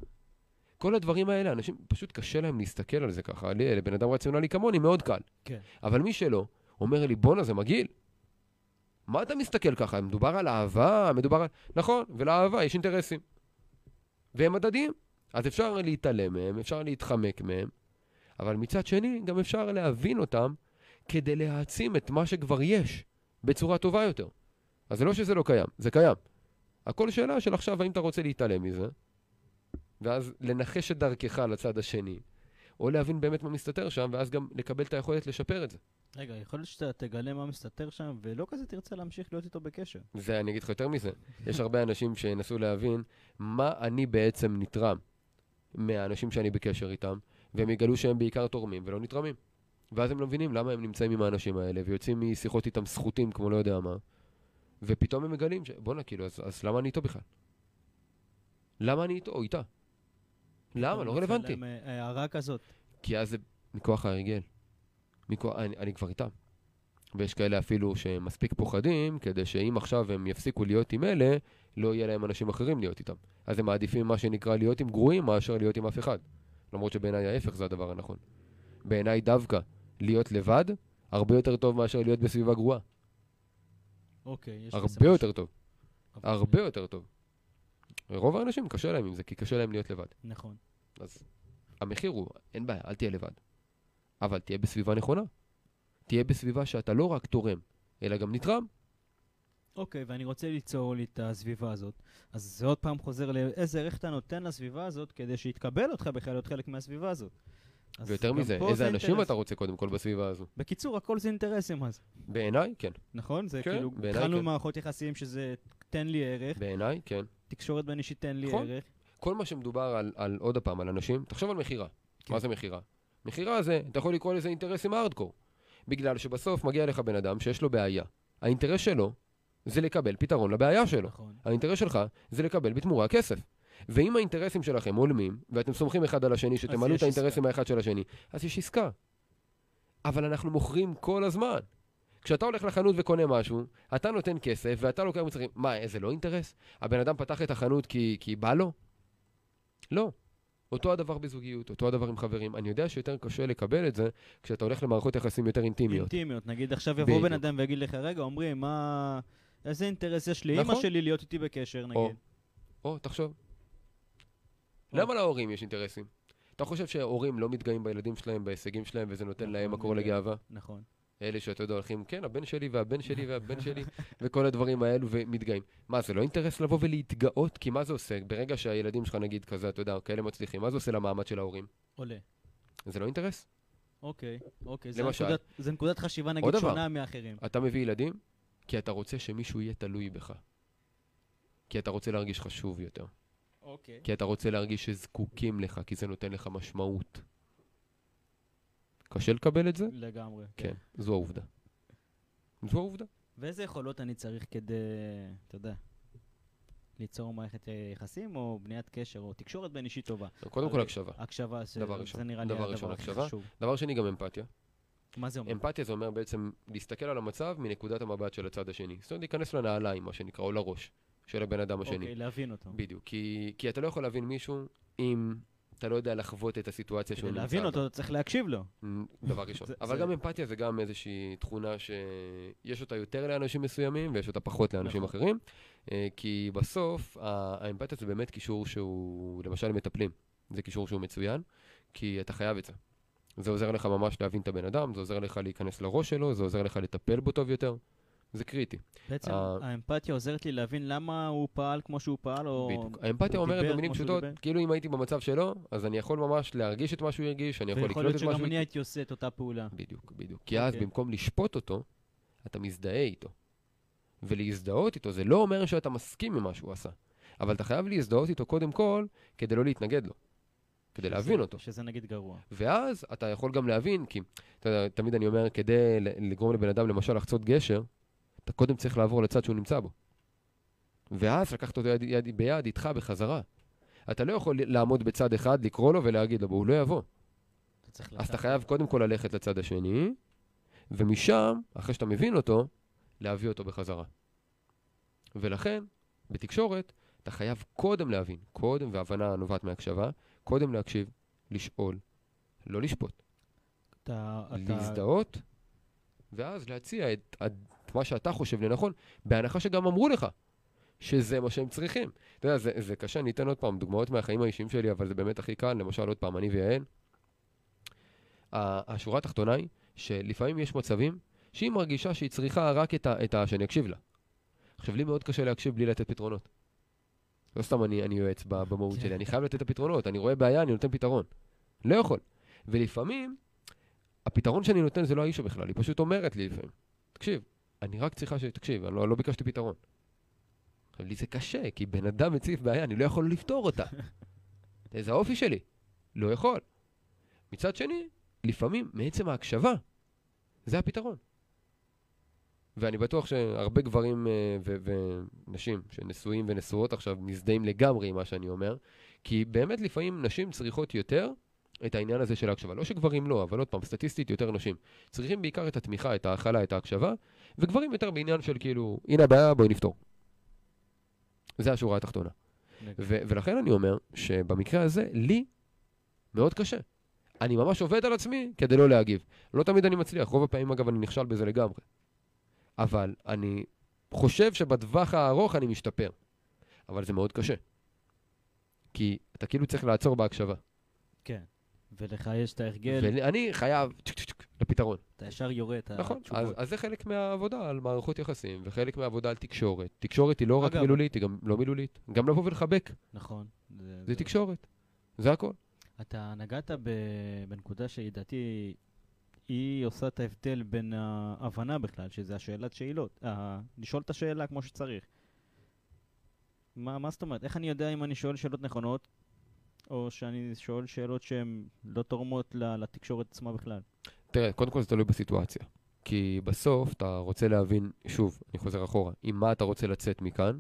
כל הדברים האלה, אנשים פשוט קשה להם להסתכל על זה ככה. לי, לבן אדם רציונלי כמוני, מאוד קל. כן. אבל מי שלא, אומר לי, בואנה, זה מגעיל. מה אתה מסתכל ככה? מדובר על אהבה, מדובר על... נכון, ולאהבה יש אינטרסים. והם הדדיים. אז אפשר להתעלם מהם, אפשר להתחמק מהם, אבל מצד שני, גם אפשר להבין אותם כדי להעצים את מה שכבר יש בצורה טובה יותר. אז זה לא שזה לא קיים, זה קיים. הכל שאלה של עכשיו, האם אתה רוצה להתעלם מזה, ואז לנחש את דרכך לצד השני, או להבין באמת מה מסתתר שם, ואז גם לקבל את היכולת לשפר את זה. רגע, יכול להיות שאתה תגלה מה מסתתר שם, ולא כזה תרצה להמשיך להיות איתו בקשר. זה, אני אגיד לך יותר מזה. יש הרבה אנשים שינסו להבין מה אני בעצם נתרם מהאנשים שאני בקשר איתם, והם יגלו שהם בעיקר תורמים ולא נתרמים. ואז הם לא מבינים למה הם נמצאים עם האנשים האלה, ויוצאים משיחות איתם סחוטים כמו לא יודע מה, ופתאום הם מגלים ש... בואנה, כאילו, אז, אז למה אני איתו בכלל? למה אני איתו או איתה? למה? לא רלוונטי. אה, הערה כזאת. כי אז זה מכוח ההרגל. מכוח, אני, אני כבר איתם. ויש כאלה אפילו שמספיק פוחדים, כדי שאם עכשיו הם יפסיקו להיות עם אלה, לא יהיה להם אנשים אחרים להיות איתם. אז הם מעדיפים מה שנקרא להיות עם גרועים מאשר להיות עם אף אחד. למרות שבעיניי ההפך זה הדבר הנכון. בעיניי דווקא להיות לבד, הרבה יותר טוב מאשר להיות בסביבה גרועה. אוקיי, יש הרבה יותר. טוב. הרבה יותר טוב. רוב האנשים קשה להם עם זה, כי קשה להם להיות לבד. נכון. אז המחיר הוא, אין בעיה, אל תהיה לבד. אבל תהיה בסביבה נכונה. תהיה בסביבה שאתה לא רק תורם, אלא גם נתרם. אוקיי, ואני רוצה ליצור לי את הסביבה הזאת. אז זה עוד פעם חוזר לאיזה ערך אתה נותן לסביבה הזאת כדי שיתקבל אותך בכלל להיות חלק מהסביבה הזאת. ויותר מזה, איזה זה אנשים אינטרס. אתה רוצה קודם כל בסביבה הזו. בקיצור, הכל זה אינטרסים אז. בעיניי, כן. נכון? זה כן, כאילו, התחלנו כן. מערכות יחסים שזה תן לי ערך, בעיניי, כן. תקשורת בין אישית תן לי נכון. ערך. כל מה שמדובר על, על עוד פעם, על אנשים, תחשוב על מכירה. כן. מה זה מכירה? מכירה זה, אתה יכול לקרוא לזה אינטרסים הארדקור. בגלל שבסוף מגיע לך בן אדם שיש לו בעיה. האינטרס שלו זה לקבל פתרון לבעיה שלו. נכון. האינטרס שלך זה לקבל בתמורה כסף. ואם האינטרסים שלכם הולמים, ואתם סומכים אחד על השני שתמלאו את האינטרסים עסקה. האחד של השני, אז יש עסקה. אבל אנחנו מוכרים כל הזמן. כשאתה הולך לחנות וקונה משהו, אתה נותן כסף ואתה לוקח מוצרים. מה, זה לא אינטרס? הבן אדם פתח את החנות כי, כי בא לו? לא. אותו הדבר בזוגיות, אותו הדבר עם חברים. אני יודע שיותר קשה לקבל את זה כשאתה הולך למערכות יחסים יותר אינטימיות. אינטימיות. נגיד עכשיו יבוא בן. אדם ויגיד לך, רגע, עמרי, מה... איזה אינטרס יש לי? נכון. שלי להיות איתי בקשר, נגיד. או, תחשוב. או. למה להורים יש אינטרסים? אתה חושב שהורים לא מתגאים בילדים שלהם, בהישגים שלהם, וזה נותן נכון, להם מקור. לגאווה? נכון. אלה שאתה יודע, הולכים, כן, הבן שלי והבן שלי והבן שלי, וכל הדברים האלו, ומתגאים. מה, זה לא אינטרס לבוא ולהתגאות? כי מה זה עושה? ברגע שהילדים שלך, נגיד, כזה, אתה יודע, כאלה מצליחים, מה זה עושה למעמד של ההורים? עולה. זה לא אינטרס? אוקיי, אוקיי. זה למשל. נקודת- זה נקודת חשיבה, נגיד, עוד דבר. שונה מאחרים. אתה מביא ילדים כי אתה רוצה שמישהו יהיה תלוי בך. כי אתה רוצה להרגיש חשוב יותר. אוקיי. כי אתה רוצה להרגיש שזקוקים לך, כי זה נותן לך משמעות. קשה לקבל את זה? לגמרי. כן, זו העובדה. זו העובדה. ואיזה יכולות אני צריך כדי, אתה יודע, ליצור מערכת אה, יחסים, או בניית קשר, או תקשורת בין אישית טובה? קודם כל אבל- הקשבה. הקשבה, זה, דבר זה ראשון. נראה לי דבר הדבר הכי. חשוב. דבר שני, גם אמפתיה. מה זה אומר? אמפתיה זה אומר בעצם להסתכל על המצב מנקודת המבט של הצד השני. זאת אומרת, להיכנס לנעליים, מה שנקרא, או לראש של הבן אדם השני. אוקיי, להבין אותו. בדיוק. כי, כי אתה לא יכול להבין מישהו אם אתה לא יודע לחוות את הסיטואציה שהוא כדי נמצא להבין בה. אותו, צריך להקשיב לו. מ, דבר ראשון. זה- אבל זה- גם אמפתיה זה גם איזושהי תכונה שיש אותה יותר לאנשים מסוימים ויש אותה פחות לאנשים נכון. אחרים. אה, כי בסוף, האמפתיה זה באמת קישור שהוא, למשל למטפלים, זה קישור שהוא מצוין, כי אתה חייב את זה. זה עוזר לך ממש להבין את הבן אדם, זה עוזר לך להיכנס לראש שלו, זה עוזר לך לטפל בו טוב יותר. זה קריטי. בעצם אה, האמפתיה עוזרת לי להבין למה הוא פעל כמו שהוא פעל, או... בדיוק. האמפתיה אומרת במילים פשוטות. כאילו אם הייתי במצב שלו, אז אני יכול ממש להרגיש את מה שהוא הרגיש, אני יכול ויכול לקלוט להיות את מה שגם שהוא... אני הייתי עושה את אותה פעולה. בדיוק, בדיוק. כי אז אוקיי. במקום לשפוט אותו, אתה מזדהה איתו. ולהזדהות איתו זה לא אומר שאתה מסכים עם מה שהוא עשה. אבל אתה חייב להזדהות איתו קודם כל, כדי לא להתנגד לו. כדי שזה- להבין אותו. שזה נגיד גרוע. ואז אתה יכול גם להבין, כי אתה יודע, תמיד אני אומר, כדי לגרום לבן אדם למשל לחצות גשר, אתה קודם צריך לעבור לצד שהוא נמצא בו. ואז לקחת אותו יד, יד ביד איתך בחזרה. אתה לא יכול לעמוד בצד אחד, לקרוא לו ולהגיד לו, הוא לא יבוא. אתה אז אתה חייב קודם כל ללכת לצד השני, ומשם, אחרי שאתה מבין אותו, להביא אותו בחזרה. ולכן, בתקשורת, אתה חייב קודם להבין, קודם, והבנה נובעת מהקשבה, קודם להקשיב, לשאול, לא לשפוט. אתה- להזדהות, ואז להציע את, מה שאתה חושב לנכון, בהנחה שגם אמרו לך שזה מה שהם צריכים. אתה יודע, זה, זה קשה, אני אתן עוד פעם דוגמאות מהחיים האישיים שלי, אבל זה באמת הכי קל. למשל, עוד פעם, אני ויעל. השורה התחתונה היא שלפעמים יש מצבים שהיא מרגישה שהיא צריכה רק את ה... את ה שאני אקשיב לה. עכשיו, לי מאוד קשה להקשיב בלי לתת פתרונות. לא סתם אני, אני יועץ במהות. שלי, אני חייב לתת את הפתרונות, אני רואה בעיה, אני נותן פתרון. לא יכול. ולפעמים, הפתרון שאני נותן זה לא האישה בכלל, היא פשוט אומרת לי לפעמים, תקשיב, אני רק צריכה שתקשיב, אני לא, לא ביקשתי פתרון. עכשיו, לי זה קשה, כי בן אדם מציף בעיה, אני לא יכול לפתור אותה. זה האופי שלי, לא יכול. מצד שני, לפעמים, מעצם ההקשבה, זה הפתרון. ואני בטוח שהרבה גברים אה, ונשים שנשואים ונשואות עכשיו מזדהים לגמרי עם מה שאני אומר, כי באמת לפעמים נשים צריכות יותר את העניין הזה של ההקשבה. לא שגברים לא, אבל עוד פעם, סטטיסטית יותר נשים. צריכים בעיקר את התמיכה, את ההכלה, את ההקשבה, וגברים יותר בעניין של כאילו, הנה הבעיה, בואי נפתור. זה השורה התחתונה. ו- ולכן אני אומר שבמקרה הזה, לי מאוד קשה. אני ממש עובד על עצמי כדי לא להגיב. לא תמיד אני מצליח, רוב הפעמים אגב אני נכשל בזה לגמרי. אבל אני חושב שבטווח הארוך אני משתפר. אבל זה מאוד קשה. כי אתה כאילו צריך לעצור בהקשבה. כן. ולך יש את ההרגל, ואני חייב לפתרון. אתה ישר יורה את נכון, אז, התשובות. אז זה חלק מהעבודה על מערכות יחסים, וחלק מהעבודה על תקשורת. תקשורת היא לא רק אגב- מילולית, היא גם לא מילולית. גם לבוא ולחבק, נכון. זה תקשורת. זה הכל. אתה נגעת ב- בנקודה שלדעתי היא עושה את ההבדל בין ההבנה בכלל, שזה השאלת שאלות, ה- לשאול את השאלה כמו שצריך. מה, מה זאת אומרת? איך אני יודע אם אני שואל שאלות נכונות, או שאני שואל שאלות שהן לא תורמות לתקשורת עצמה בכלל? תראה, קודם כל זה תלוי בסיטואציה. כי בסוף אתה רוצה להבין, שוב, אני חוזר אחורה, עם מה אתה רוצה לצאת מכאן,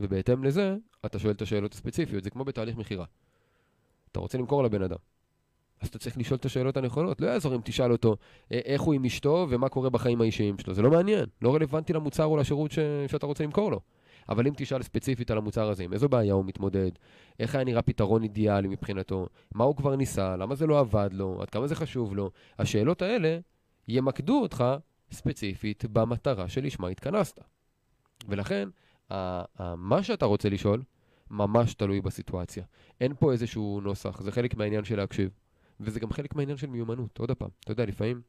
ובהתאם לזה, אתה שואל את השאלות הספציפיות. זה כמו בתהליך מכירה. אתה רוצה למכור לבן אדם. אז אתה צריך לשאול את השאלות הנכונות. לא יעזור אם תשאל אותו אה, איך הוא עם אשתו ומה קורה בחיים האישיים שלו. זה לא מעניין. לא רלוונטי למוצר או לשירות ש... שאתה רוצה למכור לו. אבל אם תשאל ספציפית על המוצר הזה, עם איזו בעיה הוא מתמודד, איך היה נראה פתרון אידיאלי מבחינתו, מה הוא כבר ניסה, למה זה לא עבד לו, עד כמה זה חשוב לו, השאלות האלה ימקדו אותך ספציפית במטרה שלשמה התכנסת. ולכן, מה שאתה רוצה לשאול, ממש תלוי בסיטואציה. אין פה איזשהו נוסח, זה חלק מהעניין של להקשיב. וזה גם חלק מהעניין של מיומנות, עוד פעם. אתה יודע, לפעמים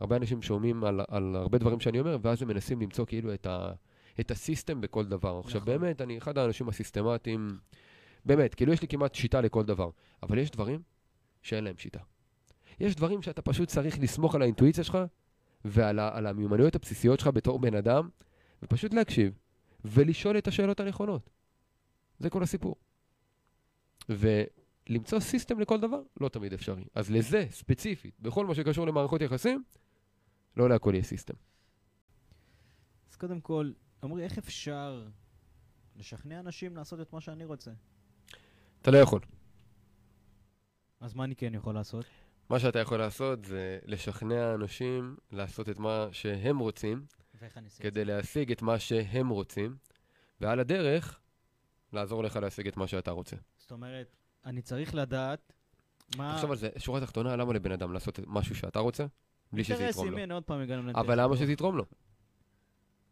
הרבה אנשים שומעים על, על הרבה דברים שאני אומר, ואז הם מנסים למצוא כאילו את, ה, את הסיסטם בכל דבר. עכשיו, נכון. באמת, אני אחד האנשים הסיסטמטיים, באמת, כאילו יש לי כמעט שיטה לכל דבר. אבל יש דברים שאין להם שיטה. יש דברים שאתה פשוט צריך לסמוך על האינטואיציה שלך, ועל ה, על המיומנויות הבסיסיות שלך בתור בן אדם, ופשוט להקשיב, ולשאול את השאלות הנכונות. זה כל הסיפור. ולמצוא סיסטם לכל דבר, לא תמיד אפשרי. אז לזה, ספציפית, בכל מה שקשור למערכות יחסים, לא להכל יהיה סיסטם. אז קודם כל, עמרי, איך אפשר לשכנע אנשים לעשות את מה שאני רוצה? אתה לא יכול. אז מה אני כן יכול לעשות? מה שאתה יכול לעשות זה לשכנע אנשים לעשות את מה שהם רוצים, כדי להשיג את מה שהם רוצים, ועל הדרך, לעזור לך להשיג את מה שאתה רוצה. זאת אומרת, אני צריך לדעת מה... תחשוב על זה, שורה תחתונה, למה לבן אדם לעשות משהו שאתה רוצה, בלי שזה יתרום אינטרסים, לו? הנה עוד פעם הגענו לאינטרסים. אבל למה שזה יתרום לו?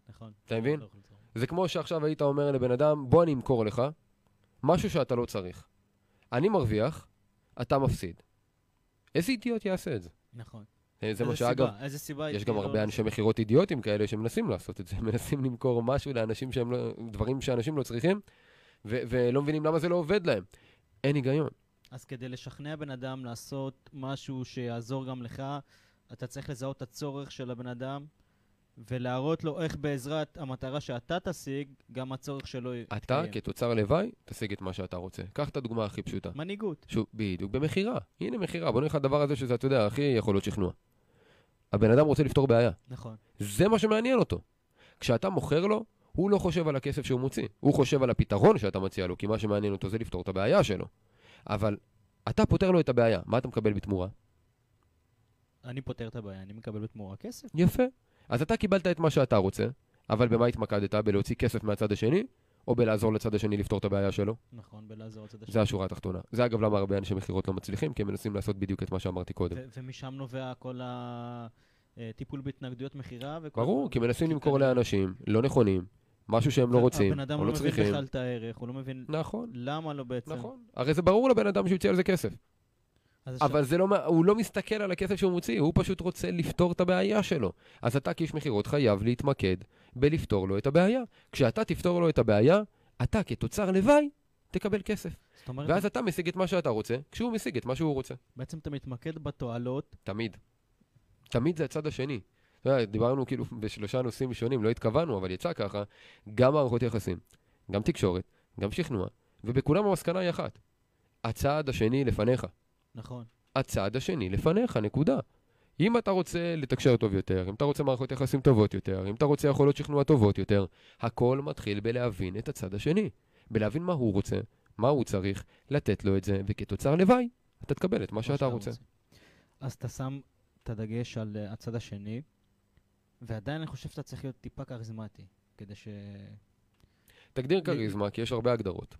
נכון. אתה מבין? לא לתרום. זה כמו שעכשיו היית אומר לבן אדם, בוא אני אמכור לך משהו שאתה לא צריך. אני מרוויח, אתה מפסיד. איזה אידיוט יעשה את זה? נכון. אה, זה מה שאגב? איזה סיבה? יש גם לא- הרבה אנשי מכירות אידיוטים כאלה שמנסים לעשות את זה, מנסים למכור משהו לאנשים שהם לא, דברים שאנשים לא צריכים, ו- ולא מבינים למה זה לא עובד להם. אין היגיון. אז כדי לשכנע בן אדם לעשות משהו שיעזור גם לך, אתה צריך לזהות את הצורך של הבן אדם, ולהראות לו איך בעזרת המטרה שאתה תשיג, גם הצורך שלו אתה, יתקיים. כתוצר לוואי, תשיג את מה שאתה רוצה. קח את הדוגמה הכי פשוטה. מנהיגות. שוב, בדיוק, במכירה. הנה מכירה, בוא נראה לך את הדבר הזה שזה, אתה יודע, הכי יכול להיות שכנוע. הבן אדם רוצה לפתור בעיה. נכון. זה מה שמעניין אותו. כשאתה מוכר לו, הוא לא חושב על הכסף שהוא מוציא. הוא חושב על הפתרון שאתה מציע לו, כי מה שמעניין אותו זה לפתור את הבעיה שלו. אבל אתה פותר לו את הבעיה, מה אתה מקבל בתמורה? אני פותר את הבעיה, אני מקבל בתמורה כסף. יפה. אז אתה קיבלת את מה שאתה רוצה, אבל במה התמקדת? בלהוציא כסף מהצד השני, או בלעזור לצד השני לפתור את הבעיה שלו? נכון, בלעזור לצד השני. זה השורה התחתונה. זה אגב למה הרבה אנשי מכירות לא מצליחים, כי הם מנסים לעשות בדיוק את מה שאמרתי קודם. ו- ומשם נובע כל הטיפול בהתנגדויות מכירה וכל... ברור, כי מנסים למכור לאנשים לא נכונים, משהו שהם לא רוצים, הבן אדם או לא לא מבין צריכים. בכלל את הערך, הוא לא מבין נכון, למה לא בעצם. נכון. הרי זה ברור לבן אדם שהוא יוציא על זה כסף. אבל זה לא, הוא לא מסתכל על הכסף שהוא מוציא, הוא פשוט רוצה לפתור את הבעיה שלו. אז אתה כאיש מכירות חייב להתמקד בלפתור לו את הבעיה. כשאתה תפתור לו את הבעיה, אתה כתוצר לוואי תקבל כסף. אומרת, ואז אתה משיג את מה שאתה רוצה, כשהוא משיג את מה שהוא רוצה. בעצם אתה מתמקד בתועלות, תמיד. תמיד זה הצד השני. דיברנו כאילו בשלושה נושאים שונים, לא התכוונו, אבל יצא ככה, גם מערכות יחסים, גם תקשורת, גם שכנוע, ובכולם המסקנה היא אחת. הצעד השני לפניך. נכון. הצעד השני לפניך, נקודה. אם אתה רוצה לתקשר טוב יותר, אם אתה רוצה מערכות יחסים טובות יותר, אם אתה רוצה יכולות שכנוע טובות יותר, הכל מתחיל בלהבין את הצד השני. בלהבין מה הוא רוצה, מה הוא צריך, לתת לו את זה, וכתוצר לוואי, אתה תקבל את מה שאתה רוצה. אז אתה שם את הדגש על uh, הצד השני, ועדיין אני חושב שאתה צריך להיות טיפה כריזמטי, כדי ש... תגדיר כריזמה, כי יש הרבה הגדרות.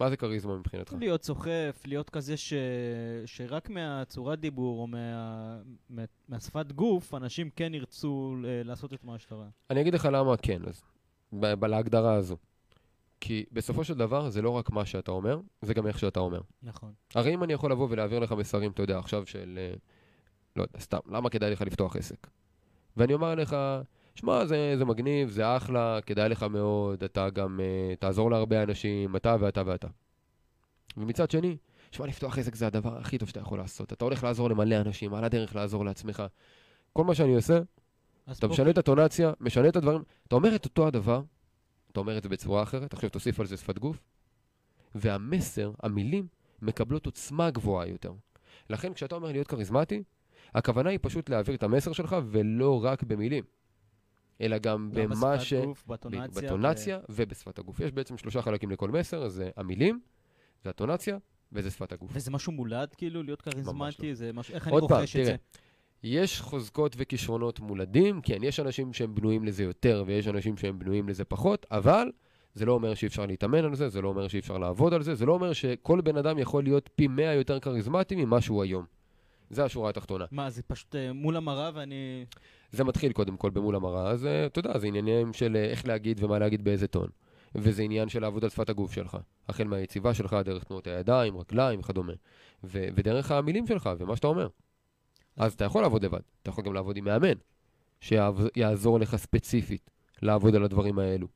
מה זה כריזמה מבחינתך? להיות סוחף, להיות כזה ש... שרק מהצורת דיבור או מה... מה... מהשפת גוף, אנשים כן ירצו uh, לעשות את מה שאתה רואה. אני אגיד לך למה כן, אז, ב- ב- להגדרה הזו. כי בסופו של דבר זה לא רק מה שאתה אומר, זה גם איך שאתה אומר. נכון. הרי אם אני יכול לבוא ולהעביר לך מסרים, אתה יודע, עכשיו של, אה, לא יודע, סתם, למה כדאי לך לפתוח עסק? ואני אומר לך, שמע, זה, זה מגניב, זה אחלה, כדאי לך מאוד, אתה גם uh, תעזור להרבה אנשים, אתה ואתה ואתה. ומצד שני, שמע, לפתוח עסק זה הדבר הכי טוב שאתה יכול לעשות. אתה הולך לעזור למלא אנשים, על הדרך לעזור לעצמך. כל מה שאני עושה, אתה פה- משנה את הטונציה, משנה את הדברים, אתה אומר את אותו הדבר, אתה אומר את זה בצורה אחרת, עכשיו תוסיף על זה שפת גוף, והמסר, המילים, מקבלות עוצמה גבוהה יותר. לכן כשאתה אומר להיות כריזמטי, הכוונה היא פשוט להעביר את המסר שלך, ולא רק במילים, אלא גם במה ש... גוף, בטונציה. בטונציה ובשפת הגוף. יש בעצם שלושה חלקים לכל מסר, זה המילים, זה הטונציה וזה שפת הגוף. ו... וזה משהו מולד, כאילו, להיות כריזמטי? לא. זה משהו... איך אני רוכש את תראה, זה? יש חוזקות וכישרונות מולדים, כן, יש אנשים שהם בנויים לזה יותר ויש אנשים שהם בנויים לזה פחות, אבל זה לא אומר שאי אפשר להתאמן על זה, זה לא אומר שאי אפשר לעבוד על זה, זה לא אומר שכל בן אדם יכול להיות פי מאה יותר כריזמטי ממה שהוא היום. זה השורה התחתונה. מה, זה פשוט אה, מול המראה ואני... זה מתחיל קודם כל במול המראה, אז אה, אתה יודע, זה עניינים של אה, איך להגיד ומה להגיד באיזה טון. וזה עניין של לעבוד על שפת הגוף שלך. החל מהיציבה שלך, דרך תנועות הידיים, רגליים וכדומה. ו- ודרך המילים שלך ומה שאתה אומר. אז אתה יכול לעבוד לבד, אתה יכול גם לעבוד עם מאמן, שיעזור לך ספציפית לעבוד על הדברים האלו.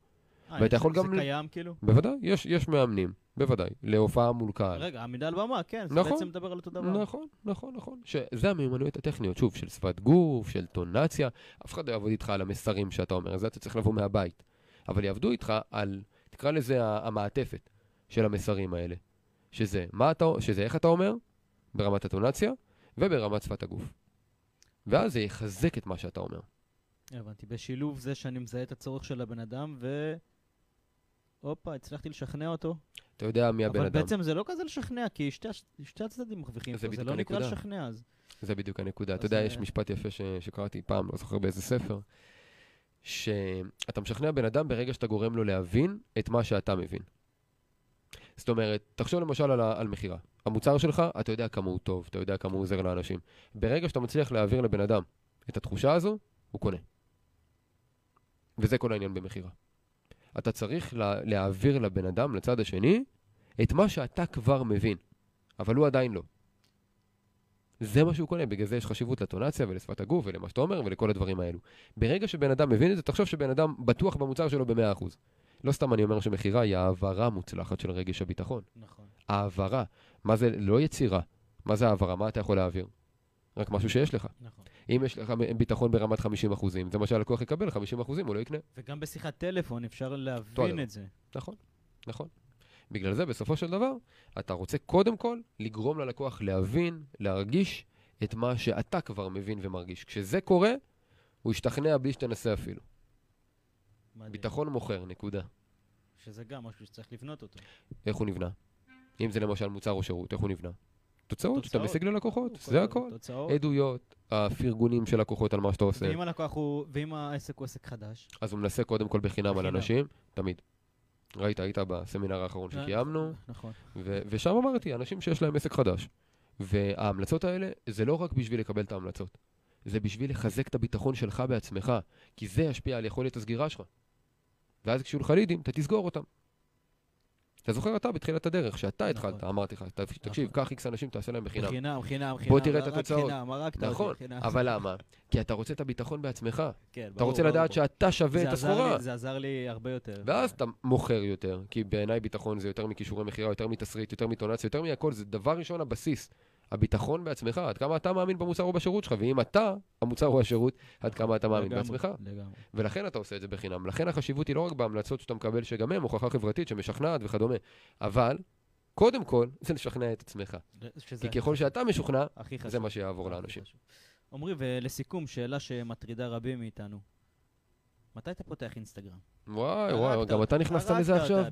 אה, ואתה יכול גם זה קיים, כאילו? בוודאי, יש, יש מאמנים, בוודאי, להופעה מול קהל. רגע, עמידה על במה, כן, זה נכון. בעצם מדבר על אותו דבר. נכון, נכון, נכון. שזה המיומנויות הטכניות, שוב, של שפת גוף, של טונציה. אף אחד לא יעבוד איתך על המסרים שאתה אומר, זה אתה צריך לבוא מהבית. אבל יעבדו איתך על, תקרא לזה המעטפת של המסרים האלה. שזה, מה אתה, שזה איך אתה אומר, ברמת הטונציה, וברמת שפת הגוף. ואז זה יחזק את מה שאתה אומר. הבנתי. בשילוב זה שאני מזהה את הצורך של הבן אדם, ו... הופה, הצלחתי לשכנע אותו. אתה יודע מי הבן אבל אדם. בעצם זה לא כזה לשכנע, כי שתי, שתי הצדדים מרוויחים זה פה, זה לא נקרא הנקודה. לשכנע, אז... זה בדיוק הנקודה. אתה יודע, יש משפט יפה ש... שקראתי פעם, לא זוכר באיזה ספר, שאתה משכנע בן אדם ברגע שאתה גורם לו להבין את מה שאתה מבין. זאת אומרת, תחשוב למשל על, על מכירה. המוצר שלך, אתה יודע כמה הוא טוב, אתה יודע כמה הוא עוזר לאנשים. ברגע שאתה מצליח להעביר לבן אדם את התחושה הזו, הוא קונה. וזה כל העניין במכירה. אתה צריך לה, להעביר לבן אדם, לצד השני, את מה שאתה כבר מבין, אבל הוא עדיין לא. זה מה שהוא קונה, בגלל זה יש חשיבות לטונציה ולשפת הגוף ולמה שאתה אומר ולכל הדברים האלו. ברגע שבן אדם מבין את זה, תחשוב שבן אדם בטוח במוצר שלו ב-100%. לא סתם אני אומר שמכירה היא העברה מוצלחת של רגש הביטחון. נכון. העברה. מה זה לא יצירה? מה זה העברה? מה אתה יכול להעביר? רק משהו שיש לך. נכון. אם יש לך ביטחון ברמת 50 אחוזים, זה מה שהלקוח יקבל, 50 אחוזים הוא לא יקנה. וגם בשיחת טלפון אפשר להבין הדבר. את זה. נכון, נכון. בגלל זה, בסופו של דבר, אתה רוצה קודם כל לגרום ללקוח להבין, להרגיש את מה שאתה כבר מבין ומרגיש. כשזה קורה, הוא ישתכנע בלי שתנסה אפילו. מדהים. ביטחון מוכר, נקודה. שזה גם משהו שצריך לבנות אותו. איך הוא נבנה? אם זה למשל מוצר או שירות, איך הוא נבנה? תוצאות שאתה. משיג ללקוחות, זה הכל. עדויות, הפרגונים של לקוחות על מה שאתה עושה. ואם הלקוח הוא, ואם העסק הוא עסק חדש? אז הוא מנסה קודם כל בחינם על. אנשים, תמיד. ראית, היית בסמינר האחרון שקיימנו, נכון. ושם אמרתי, אנשים שיש להם עסק חדש. וההמלצות האלה, זה לא רק בשביל לקבל את ההמלצות, זה בשביל לחזק את הביטחון שלך בעצמך, כי זה ישפיע על יכולת הסגירה שלך. ואז כשיהיו לך לידים, אתה תסגור אותם. אתה זוכר אתה בתחילת הדרך, שאתה התחלת, נכון. אמרתי לך, "ת- תקשיב, נכון. קח איקס אנשים, תעשה להם בחינם. חינם, חינם, חינם. בוא תראה את רק התוצאות. חינם, הרגת אותי, נכון. אבל למה? כי אתה רוצה את הביטחון בעצמך. כן, אתה ברור, רוצה ברור, לדעת. שאתה שווה את הסחורה. זה עזר לי הרבה יותר. ואז אתה מוכר יותר, כי בעיניי ביטחון זה יותר מכישורי מכירה, יותר מתסריט, יותר מטונציה, יותר מהכל, זה דבר ראשון הבסיס. הביטחון בעצמך, עד כמה אתה מאמין במוצר או בשירות שלך, ואם אתה, המוצר או השירות, עד כמה אתה מאמין לגמרי, בעצמך. לגמרי. ולכן אתה עושה את זה בחינם. לכן החשיבות היא לא רק בהמלצות שאתה מקבל, שגם הם הוכחה חברתית שמשכנעת וכדומה, אבל קודם כל זה לשכנע את עצמך. כי ככל שאתה משוכנע. זה מה שיעבור לאנשים. עמרי, ולסיכום, שאלה שמטרידה רבים מאיתנו. מתי אתה פותח אינסטגרם? וואי וואי, גם אתה נכנסת לזה עכשיו?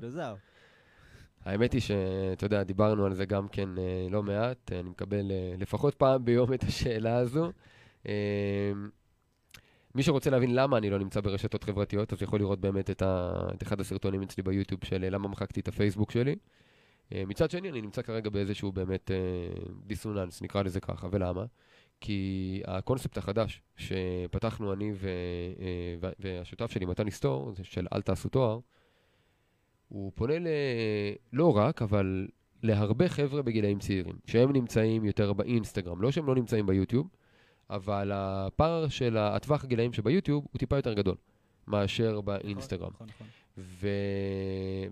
האמת היא שאתה יודע, דיברנו על זה גם כן אה, לא מעט, אה, אני מקבל אה, לפחות פעם ביום את השאלה הזו. מי שרוצה להבין למה אני לא נמצא ברשתות חברתיות, אז יכול לראות באמת את, ה... את אחד הסרטונים אצלי ביוטיוב של למה מחקתי את הפייסבוק שלי. מצד שני, אני נמצא כרגע באיזשהו באמת דיסוננס, נקרא לזה ככה, ולמה? כי הקונספט החדש שפתחנו אני ו... וה- והשותף שלי, מתן היסטור, של אל תעשו תואר, הוא פונה ל... לא רק, אבל להרבה חבר'ה בגילאים צעירים, שהם נמצאים יותר באינסטגרם, לא שהם לא נמצאים ביוטיוב, אבל הפער של הטווח הגילאים שביוטיוב הוא טיפה יותר גדול מאשר באינסטגרם. נכון, נכון. ו...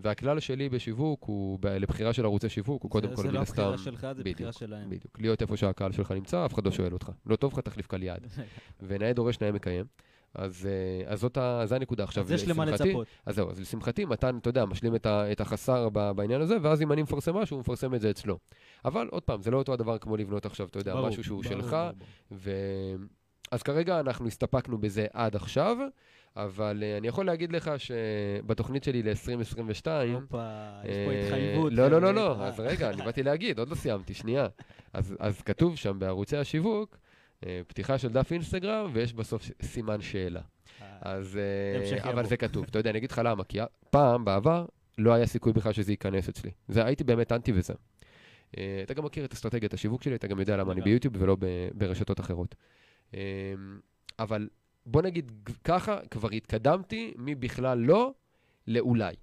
והכלל שלי בשיווק הוא, ב... לבחירה של ערוצי שיווק, הוא קודם זה- כל זה מן לא הסתם... הבחירה שלך, זה בדיוק, בחירה שלהם. בדיוק. להיות איפה שהקהל שלך נמצא, אף אחד לא שואל אותך. לא טוב לך, תחליף קהל יעד. ונאה דורש, נאה מקיים. אז, אה, אז זאת ה... זה הנקודה. עכשיו, אז יש למה לצפות. אז זהו, אז לשמחתי, מתן, אתה יודע, משלים את, ה, את החסר ב, בעניין הזה, ואז אם אני מפרסם משהו, הוא מפרסם את זה אצלו. אבל עוד פעם, זה לא אותו הדבר כמו לבנות עכשיו, אתה יודע, ברור, משהו שהוא ברור, שלך, ברור. ו... אז כרגע אנחנו הסתפקנו בזה עד עכשיו, אבל uh, אני יכול להגיד לך שבתוכנית שלי ל-2022... הופה, יש פה התחייבות. לא, לא, לא. לא, אז רגע, אני באתי להגיד, עוד לא סיימתי, שנייה. אז, אז כתוב שם בערוצי השיווק, אה, פתיחה של דף אינסטגרם, ויש בסוף סימן שאלה. אה, אז... אה, אבל. זה כתוב. אתה יודע, אני אגיד לך למה, כי פעם, בעבר, לא היה סיכוי בכלל שזה ייכנס אצלי. זה, הייתי באמת אנטי. אה, אתה גם מכיר את אסטרטגיית השיווק שלי, אתה גם יודע למה אני. ביוטיוב ולא ברשתות אחרות. אה, אבל בוא נגיד ככה, כבר התקדמתי מבכלל לא לאולי.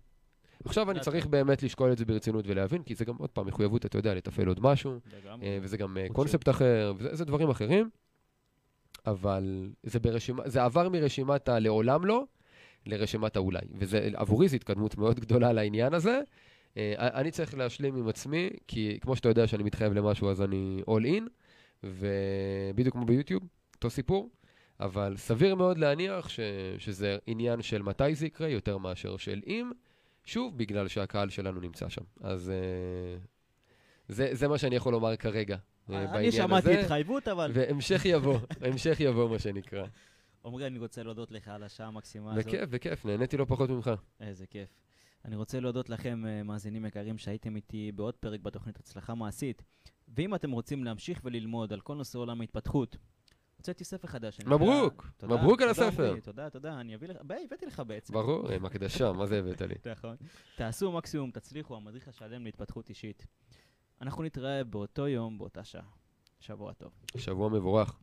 עכשיו אני לאט צריך. באמת לשקול את זה ברצינות ולהבין, כי זה גם עוד פעם מחויבות, אתה יודע, לתפעל עוד משהו. אה, וזה גם אה. קונספט אחר, וזה זה דברים אחרים, אבל זה, ברשימה, זה עבר מרשימת הלעולם לא לרשימת האולי, ועבורי זו התקדמות מאוד גדולה לעניין הזה. אה, אני צריך להשלים עם עצמי, כי כמו שאתה יודע שאני מתחייב למשהו אז אני all in, ובדיוק כמו ביוטיוב, אותו סיפור, אבל סביר מאוד להניח ש, שזה עניין של מתי זה יקרה יותר מאשר של אם, שוב, בגלל שהקהל שלנו נמצא שם. אז אה, זה, זה מה שאני יכול לומר כרגע. אה, אני שמעתי התחייבות, אבל... והמשך יבוא, המשך יבוא, מה שנקרא. עמרי, אני רוצה להודות לך על השעה המקסימה הזאת. בכיף, בכיף, נהניתי לא פחות ממך. איזה כיף. אני רוצה להודות לכם, אה, מאזינים יקרים, שהייתם איתי בעוד פרק בתוכנית הצלחה מעשית. ואם אתם רוצים להמשיך וללמוד על כל נושא עולם ההתפתחות, הוצאתי ספר חדש. מברוק, מברוק על הספר. תודה, תודה, אני אביא לך, הבאתי לך בעצם. ברור, אה, עם הקדשה, מה זה הבאת לי? נכון. תעשו מקסימום, תצליחו, המדריך השלם להתפתחות אישית. אנחנו נתראה באותו יום, באותה שעה. שבוע טוב. שבוע מבורך.